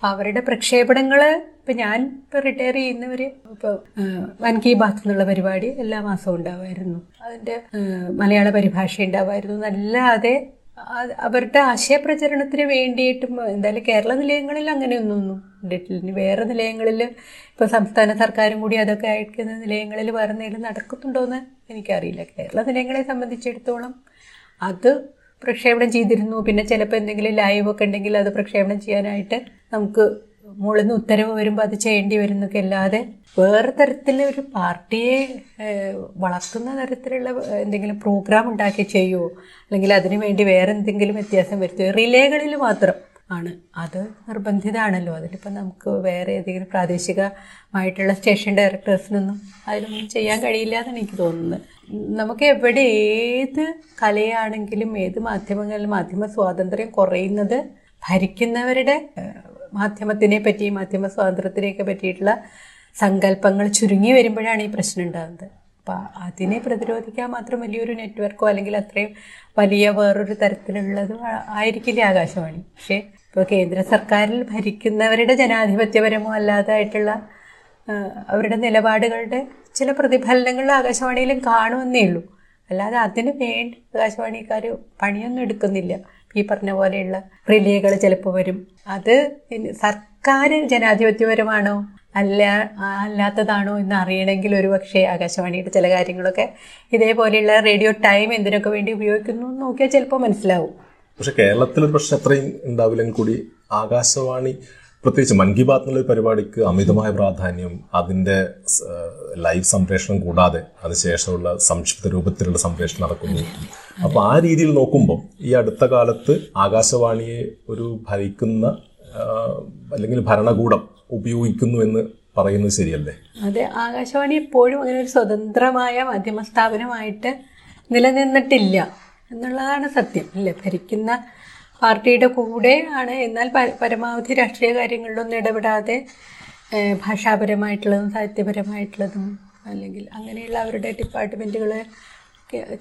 അവരുടെ പ്രക്ഷേപണങ്ങൾ ഇപ്പം ഞാൻ ഇപ്പോൾ റിട്ടയർ ചെയ്യുന്നവർ ഇപ്പോൾ വൻ കി ബാത്ത് എന്നുള്ള പരിപാടി എല്ലാ മാസവും ഉണ്ടാവുമായിരുന്നു അതിന്റെ മലയാള പരിഭാഷ ഉണ്ടാവുമായിരുന്നു എന്നല്ലാതെ അവരുടെ ആശയപ്രചരണത്തിന് വേണ്ടിയിട്ടും എന്തായാലും കേരള നിലയങ്ങളിൽ അങ്ങനെയൊന്നും കണ്ടിട്ടില്ല ഇനി വേറെ നിലയങ്ങളിൽ ഇപ്പോൾ സംസ്ഥാന സർക്കാരും കൂടി അതൊക്കെ അയക്കുന്ന നിലയങ്ങളിൽ വേറെ എന്തെങ്കിലും നടക്കുന്നുണ്ടോയെന്ന് എനിക്കറിയില്ല. കേരള നിലയങ്ങളെ സംബന്ധിച്ചിടത്തോളം അത് പ്രക്ഷേപണം ചെയ്തിരുന്നു. പിന്നെ ചിലപ്പോൾ എന്തെങ്കിലും ലൈവ് ഒക്കെ ഉണ്ടെങ്കിൽ അത് പ്രക്ഷേപണം ചെയ്യാനായിട്ട് നമുക്ക് മുകളിൽ നിന്ന് ഉത്തരവ് വരുമ്പോൾ അത് ചെയ്യേണ്ടി വരുന്നൊക്കെ അല്ലാതെ വേറെ തരത്തിൽ ഒരു പാർട്ടിയെ വളർത്തുന്ന തരത്തിലുള്ള എന്തെങ്കിലും പ്രോഗ്രാം ഉണ്ടാക്കി ചെയ്യുമോ അല്ലെങ്കിൽ അതിനു വേണ്ടി വേറെ എന്തെങ്കിലും വ്യത്യാസം വരുത്തുമോ റിലേകളിൽ മാത്രം. ആണ്. അത് നിർബന്ധിതമാണല്ലോ അതിലിപ്പോൾ നമുക്ക് വേറെ ഏതെങ്കിലും പ്രാദേശികമായിട്ടുള്ള സ്റ്റേഷൻ ഡയറക്ടേഴ്സിനൊന്നും അതിലൊന്നും ചെയ്യാൻ കഴിയില്ല എന്നാണ് എനിക്ക് തോന്നുന്നത്. നമുക്ക് എവിടെ ഏത് കലയാണെങ്കിലും ഏത് മാധ്യമങ്ങളിലും മാധ്യമ സ്വാതന്ത്ര്യം കുറയുന്നത് ഭരിക്കുന്നവരുടെ മാധ്യമത്തിനെ പറ്റി മാധ്യമ സ്വാതന്ത്ര്യത്തിനെയൊക്കെ പറ്റിയിട്ടുള്ള സങ്കല്പങ്ങൾ ചുരുങ്ങി വരുമ്പോഴാണ് ഈ പ്രശ്നം ഉണ്ടാകുന്നത്. അപ്പം അതിനെ പ്രതിരോധിക്കാൻ മാത്രം വലിയൊരു നെറ്റ്വർക്കോ അല്ലെങ്കിൽ അത്രയും വലിയ വേറൊരു തരത്തിലുള്ളതും ആയിരിക്കില്ല ആകാശവാണി. പക്ഷേ ഇപ്പോൾ കേന്ദ്ര സർക്കാരിൽ ഭരിക്കുന്നവരുടെ ജനാധിപത്യപരമോ അല്ലാതായിട്ടുള്ള അവരുടെ നിലപാടുകളുടെ ചില പ്രതിഫലനങ്ങൾ ആകാശവാണിയിലും കാണുമെന്നേ ഉള്ളൂ. അല്ലാതെ അതിന് വേണ്ടി ആകാശവാണിക്കാർ പണിയൊന്നും എടുക്കുന്നില്ല. ഈ പറഞ്ഞ പോലെയുള്ള റിലേകൾ ചിലപ്പോൾ വരും. അത് സർക്കാർ ജനാധിപത്യപരമാണോ അല്ല അല്ലാത്തതാണോ എന്ന് അറിയണമെങ്കിൽ ഒരു പക്ഷേ ആകാശവാണിയുടെ ചില കാര്യങ്ങളൊക്കെ ഇതേപോലെയുള്ള റേഡിയോ ടൈം എന്തിനൊക്കെ വേണ്ടി ഉപയോഗിക്കുന്നു നോക്കിയാൽ ചിലപ്പോൾ മനസ്സിലാവും. പക്ഷെ കേരളത്തിൽ ഒരു പക്ഷെ അത്രയും ഉണ്ടാവില്ലെങ്കിൽ കൂടി ആകാശവാണി പ്രത്യേകിച്ച് മൻ കി ബാത്ത് എന്നുള്ള പരിപാടിക്ക് അമിതമായ പ്രാധാന്യം അതിന്റെ ലൈവ് സംപ്രേഷണം കൂടാതെ അതിനുശേഷമുള്ള സംക്ഷിപ്ത രൂപത്തിലുള്ള സംപ്രേഷണം നടക്കുന്നു. അപ്പൊ ആ രീതിയിൽ നോക്കുമ്പോൾ ഈ അടുത്ത കാലത്ത് ആകാശവാണിയെ ഒരു ഭരിക്കുന്ന അല്ലെങ്കിൽ ഭരണകൂടം ഉപയോഗിക്കുന്നു എന്ന് പറയുന്നത് ശരിയല്ലേ? അതെ ആകാശവാണി എപ്പോഴും അങ്ങനെ ഒരു സ്വതന്ത്രമായ മാധ്യമ സ്ഥാപനമായിട്ട് നിലനിന്നിട്ടില്ല. എന്നുള്ളതാണ് സത്യം അല്ലേ? ഭരിക്കുന്ന പാർട്ടിയുടെ കൂടെ ആണ്. എന്നാൽ പരമാവധി രാഷ്ട്രീയ കാര്യങ്ങളിലൊന്നും ഇടപെടാതെ ഭാഷാപരമായിട്ടുള്ളതും സാഹിത്യപരമായിട്ടുള്ളതും അല്ലെങ്കിൽ അങ്ങനെയുള്ള അവരുടെ ഡിപ്പാർട്ട്മെന്റുകൾ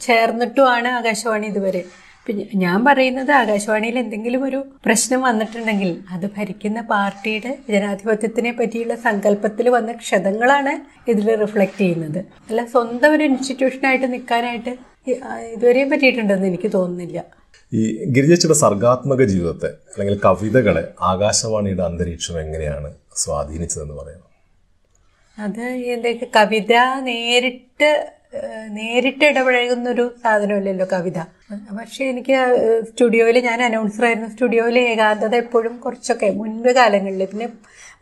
ചേർന്നിട്ടുമാണ് ആകാശവാണി ഇതുവരെ. പിന്നെ ഞാൻ പറയുന്നത് ആകാശവാണിയിൽ എന്തെങ്കിലും ഒരു പ്രശ്നം വന്നിട്ടുണ്ടെങ്കിൽ അത് ഭരിക്കുന്ന പാർട്ടിയുടെ ജനാധിപത്യത്തിനെ പറ്റിയുള്ള സങ്കല്പത്തിൽ വന്ന ക്ഷതങ്ങളാണ് ഇതിൽ റിഫ്ലക്റ്റ് ചെയ്യുന്നത്. അല്ല സ്വന്തം ഒരു ഇൻസ്റ്റിറ്റ്യൂഷനായിട്ട് നിൽക്കാനായിട്ട് ഇതുവരെയും പറ്റിയിട്ടുണ്ടെന്ന് എനിക്ക് തോന്നുന്നില്ല. ഈ ഗിരിജയുടെ സർഗാത്മക ജീവിതത്തെ അല്ലെങ്കിൽ കവിതകളെ ആകാശവാണിയുടെ അന്തരീക്ഷം എങ്ങനെയാണ് സ്വാധീനിച്ചതെന്ന് പറയാം അത് എന്തൊക്കെ? കവിത നേരിട്ട് ഏഹ്, ഇടപഴകുന്ന ഒരു സാധനമല്ലല്ലോ കവിത. പക്ഷെ എനിക്ക് സ്റ്റുഡിയോയിൽ ഞാൻ അനൗൺസർ ആയിരുന്നു. സ്റ്റുഡിയോയിൽ ഏകാന്തത എപ്പോഴും കുറച്ചൊക്കെ മുൻപ് കാലങ്ങളിൽ പിന്നെ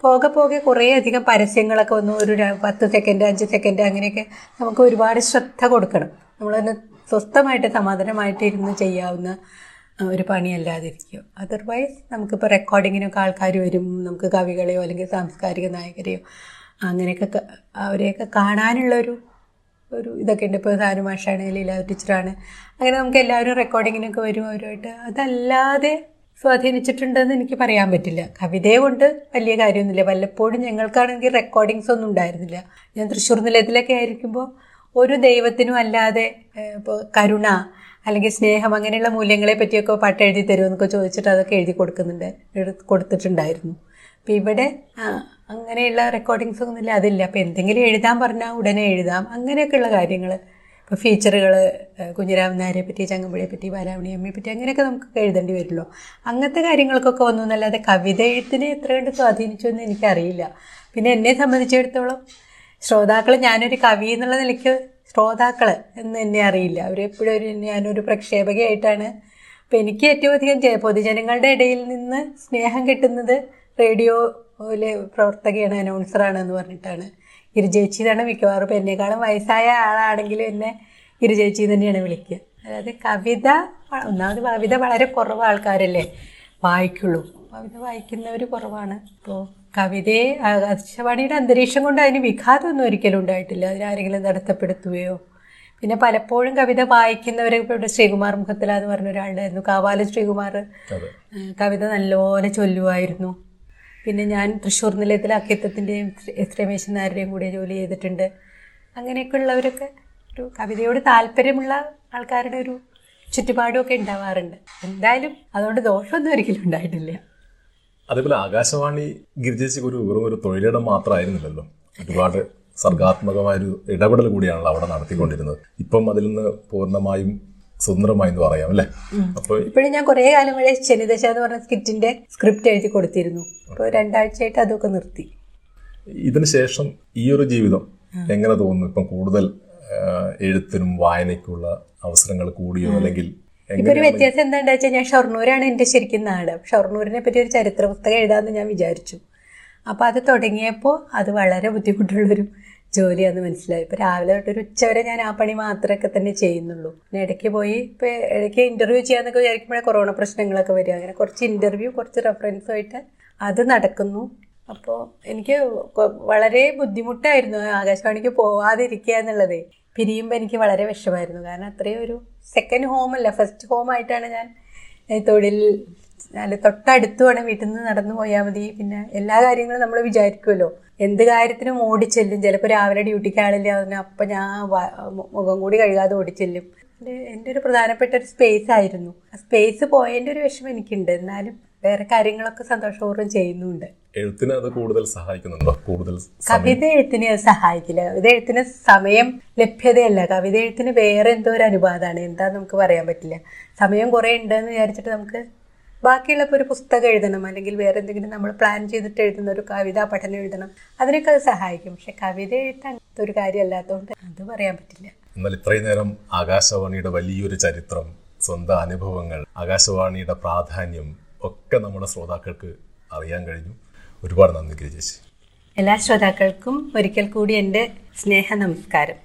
പോകെ പോകെ കുറേ അധികം പരസ്യങ്ങളൊക്കെ വന്നു. ഒരു പത്ത് സെക്കൻഡ് അഞ്ച് സെക്കൻഡ് അങ്ങനെയൊക്കെ നമുക്ക് ഒരുപാട് ശ്രദ്ധ കൊടുക്കണം. നമ്മളതിന് സ്വസ്ഥമായിട്ട് സമാധാനമായിട്ട് ഇരുന്ന് ചെയ്യാവുന്ന ഒരു പണിയല്ലാതിരിക്കും അതർവൈസ് നമുക്കിപ്പോൾ റെക്കോർഡിങ്ങിനൊക്കെ ആൾക്കാർ വരും. നമുക്ക് കവികളെയോ അല്ലെങ്കിൽ സാംസ്കാരിക നായകരെയോ അങ്ങനെയൊക്കെ അവരെയൊക്കെ കാണാനുള്ളൊരു ഒരു ഇതൊക്കെ ഉണ്ട്. ഇപ്പോൾ സാനുമാഷാണ് ലീല ടീച്ചറാണ്. അങ്ങനെ നമുക്ക് എല്ലാവരും റെക്കോർഡിങ്ങിനൊക്കെ വരും അവരുമായിട്ട്. അതല്ലാതെ സ്വാധീനിച്ചിട്ടുണ്ടെന്ന് എനിക്ക് പറയാൻ പറ്റില്ല. കവിതയെ കൊണ്ട് വലിയ കാര്യമൊന്നുമില്ല. വല്ലപ്പോഴും ഞങ്ങൾക്കാണെങ്കിൽ റെക്കോർഡിങ്സ് ഒന്നും ഉണ്ടായിരുന്നില്ല. ഞാൻ തൃശ്ശൂർ നിലയത്തിലൊക്കെ ആയിരിക്കുമ്പോൾ ഒരു ദൈവത്തിനും അല്ലാതെ ഇപ്പോൾ കരുണ അല്ലെങ്കിൽ സ്നേഹം അങ്ങനെയുള്ള മൂല്യങ്ങളെ പറ്റിയൊക്കെ പാട്ട് എഴുതി തരുമെന്നൊക്കെ ചോദിച്ചിട്ട് അതൊക്കെ എഴുതി കൊടുക്കുന്നുണ്ട്. കൊടുത്തിട്ടുണ്ടായിരുന്നു. അപ്പം ഇവിടെ അങ്ങനെയുള്ള റെക്കോർഡിങ്സ് ഒന്നുമില്ല അതില്ല. അപ്പോൾ എന്തെങ്കിലും എഴുതാൻ പറഞ്ഞാൽ ഉടനെ എഴുതാം. അങ്ങനെയൊക്കെയുള്ള കാര്യങ്ങൾ ഇപ്പോൾ ഫീച്ചറുകൾ കുഞ്ഞിരാമൻ നായരെ പറ്റി ചങ്ങമ്പുഴയെ പറ്റി ബാലാമണി അമ്മയെ പറ്റി അങ്ങനെയൊക്കെ നമുക്ക് എഴുതേണ്ടി വരുമല്ലോ. അങ്ങനത്തെ കാര്യങ്ങൾക്കൊക്കെ വന്നു എന്നല്ലാതെ കവിത എഴുത്തിനെ എത്ര കണ്ട് സ്വാധീനിച്ചു എന്ന് എനിക്കറിയില്ല. പിന്നെ എന്നെ സംബന്ധിച്ചിടത്തോളം ശ്രോതാക്കൾ ഞാനൊരു കവി എന്നുള്ള നിലയ്ക്ക് ശ്രോതാക്കൾ എന്ന് എന്നെ അറിയില്ല. അവരെപ്പോഴും ഒരു ഞാനൊരു പ്രക്ഷേപകയായിട്ടാണ്. അപ്പോൾ എനിക്ക് ഏറ്റവും അധികം പൊതുജനങ്ങളുടെ ഇടയിൽ നിന്ന് സ്നേഹം കിട്ടുന്നത് റേഡിയോയിലെ പ്രവർത്തകയാണ് അനൗൺസറാണ് എന്ന് പറഞ്ഞിട്ടാണ്. ഗിരിജേച്ചി എന്നാണ് മിക്കവാറും ഇപ്പം എന്നെക്കാളും വയസ്സായ ആളാണെങ്കിലും എന്നെ ഗിരിജേച്ചി തന്നെയാണ് വിളിക്കുക. അതായത് കവിത ഒന്നാമത് കവിത വളരെ കുറവ് ആൾക്കാരല്ലേ? വായിക്കുള്ളൂ. കവിത വായിക്കുന്നവർ കുറവാണ്. അപ്പോൾ കവിതയെ ആകാശവാണിയുടെ അന്തരീക്ഷം കൊണ്ട് അതിന് വിഘാതമൊന്നും ഒരിക്കലും ഉണ്ടായിട്ടില്ല. അതിനാരെങ്കിലും നടത്തപ്പെടുത്തുകയോ പിന്നെ പലപ്പോഴും കവിത വായിക്കുന്നവരെ ഇപ്പോൾ ഇവിടെ ശ്രീകുമാർ മുഖത്തിലാന്ന് പറഞ്ഞ ഒരാളുണ്ടായിരുന്നു. കാവാല ശ്രീകുമാർ. കവിത നല്ലപോലെ ചൊല്ലുമായിരുന്നു പിന്നെ ഞാൻ തൃശ്ശൂർ നിലയത്തിലെ അക്കിത്തത്തിന്റെയും എസ് രമേശൻ കൂടെ ജോലി ചെയ്തിട്ടുണ്ട്. അങ്ങനെയൊക്കെ ഉള്ളവരൊക്കെ ഒരു കവിതയോട് താല്പര്യമുള്ള ആൾക്കാരുടെ ഒരു ചുറ്റുപാടുമൊക്കെ ഉണ്ടാവാറുണ്ട്. എന്തായാലും അതുകൊണ്ട് ദോഷമൊന്നും ഒരിക്കലും ഉണ്ടായിട്ടില്ല. അതേപോലെ ആകാശവാണി ഗിരിജേശിക്ക് ഒരു വെറും ഒരു തൊഴിലിടം മാത്രമായിരുന്നില്ലല്ലോ. ഒരുപാട് സർഗാത്മകമായൊരു ഇടപെടൽ കൂടിയാണല്ലോ അവിടെ നടത്തിക്കൊണ്ടിരുന്നത്. ഇപ്പം അതിൽ നിന്ന് പൂർണമായും സ്വതന്ത്രമായി എന്ന് പറയാം അല്ലേ? അപ്പോൾ ഇപ്പോഴും ഞാൻ കുറേ കാലം വരെ ശനിദശ എന്ന് പറഞ്ഞ സ്കിറ്റിന്റെ സ്ക്രിപ്റ്റ് എഴുതി കൊടുത്തിരുന്നു. ഇപ്പോൾ രണ്ടാഴ്ചയായിട്ട് അതൊക്കെ നിർത്തി. ഇതിനുശേഷം ഈ ഒരു ജീവിതം എങ്ങനെ തോന്നുന്നു? ഇപ്പം കൂടുതൽ എഴുത്തിനും വായനയ്ക്കുള്ള അവസരങ്ങൾ കൂടിയോ അല്ലെങ്കിൽ ഇപ്പൊ ഒരു വ്യത്യാസം എന്താണെന്ന് വെച്ചാൽ ഞാൻ ഷൊർണൂരാണ് എന്റെ ശരിക്കും നാട്. ഷൊർണൂരിനെ പറ്റി ഒരു ചരിത്ര പുസ്തകം എഴുതാമെന്ന് ഞാൻ വിചാരിച്ചു. അപ്പോൾ അത് തുടങ്ങിയപ്പോൾ അത് വളരെ ബുദ്ധിമുട്ടുള്ളൊരു ജോലിയാണെന്ന് മനസ്സിലായി. ഇപ്പൊ രാവിലെ തൊട്ട് ഒരു ഉച്ച വരെ ഞാൻ ആ പണി മാത്രമൊക്കെ തന്നെ ചെയ്യുന്നുള്ളൂ. പിന്നെ ഇടയ്ക്ക് പോയി ഇപ്പൊ ഇടയ്ക്ക് ഇന്റർവ്യൂ ചെയ്യാന്നൊക്കെ വിചാരിക്കുമ്പോഴേ കൊറോണ പ്രശ്നങ്ങളൊക്കെ വരിക. അങ്ങനെ കുറച്ച് ഇന്റർവ്യൂ കുറച്ച് റെഫറൻസ് റെഫറൻസുമായിട്ട് അത് നടക്കുന്നു. അപ്പോൾ എനിക്ക് വളരെ ബുദ്ധിമുട്ടായിരുന്നു ആകാശവാണിക്ക് പോവാതിരിക്കുക എന്നുള്ളത്. പിരിയുമ്പോൾ എനിക്ക് വളരെ വിഷമായിരുന്നു കാരണം അത്രയും ഒരു സെക്കൻഡ് ഹോം അല്ല ഫസ്റ്റ് ഹോം ആയിട്ടാണ് ഞാൻ തൊഴിൽ അല്ല തൊട്ടടുത്തുമാണ് വീട്ടിൽ നിന്ന് നടന്നു പോയാൽ മതി. പിന്നെ എല്ലാ കാര്യങ്ങളും നമ്മൾ വിചാരിക്കുമല്ലോ എന്ത് കാര്യത്തിനും ഓടിച്ചെല്ലും ചിലപ്പോൾ രാവിലെ ഡ്യൂട്ടിക്ക് ആളില്ല അതിന് അപ്പം ഞാൻ മുഖം കൂടി കഴുകാതെ ഓടിച്ചെല്ലും എന്റെ എന്റെ ഒരു പ്രധാനപ്പെട്ട ഒരു സ്പേസ് ആയിരുന്നു. ആ സ്പേസ് പോയതിന്റെ ഒരു വിഷമം എനിക്കുണ്ട്. എന്നാലും വേറെ കാര്യങ്ങളൊക്കെ സന്തോഷപൂർവം ചെയ്യുന്നുണ്ട്. എഴുത്തിനെ അത് കൂടുതൽ സഹായിക്കുന്നുണ്ടോ? കൂടുതൽ കവിത എഴുത്തിനെ അത് സഹായിക്കില്ല. കവിത എഴുത്തിന് സമയം ലഭ്യതയല്ല. കവിത എഴുത്തിന് വേറെ എന്തോ ഒരു അനുപാതമാണ് എന്താ നമുക്ക് പറയാൻ പറ്റില്ല. സമയം കുറേ ഉണ്ടെന്ന് വിചാരിച്ചിട്ട് നമുക്ക് ബാക്കിയുള്ളപ്പോൾ ഒരു പുസ്തകം എഴുതണം അല്ലെങ്കിൽ വേറെ എന്തെങ്കിലും നമ്മൾ പ്ലാൻ ചെയ്തിട്ട് എഴുതുന്ന ഒരു കവിതാ പഠനം എഴുതണം. അതിനൊക്കെ അത് സഹായിക്കും. പക്ഷെ കവിത എഴുതാൻ ഒരു കാര്യമല്ലാത്തതുകൊണ്ട് അത് പറയാൻ പറ്റില്ല. എന്നാൽ ഇത്രയും നേരം ആകാശവാണിയുടെ വലിയൊരു ചരിത്രം സ്വന്തം അനുഭവങ്ങൾ ആകാശവാണിയുടെ പ്രാധാന്യം ഒക്കെ നമ്മുടെ ശ്രോതാക്കൾക്ക് അറിയാൻ കഴിഞ്ഞു. ഒരുപാട് നന്ദി ഗിരിജേശ് എല്ലാ ശ്രോതാക്കൾക്കും ഒരിക്കൽ കൂടി എന്റെ സ്നേഹ നമസ്കാരം.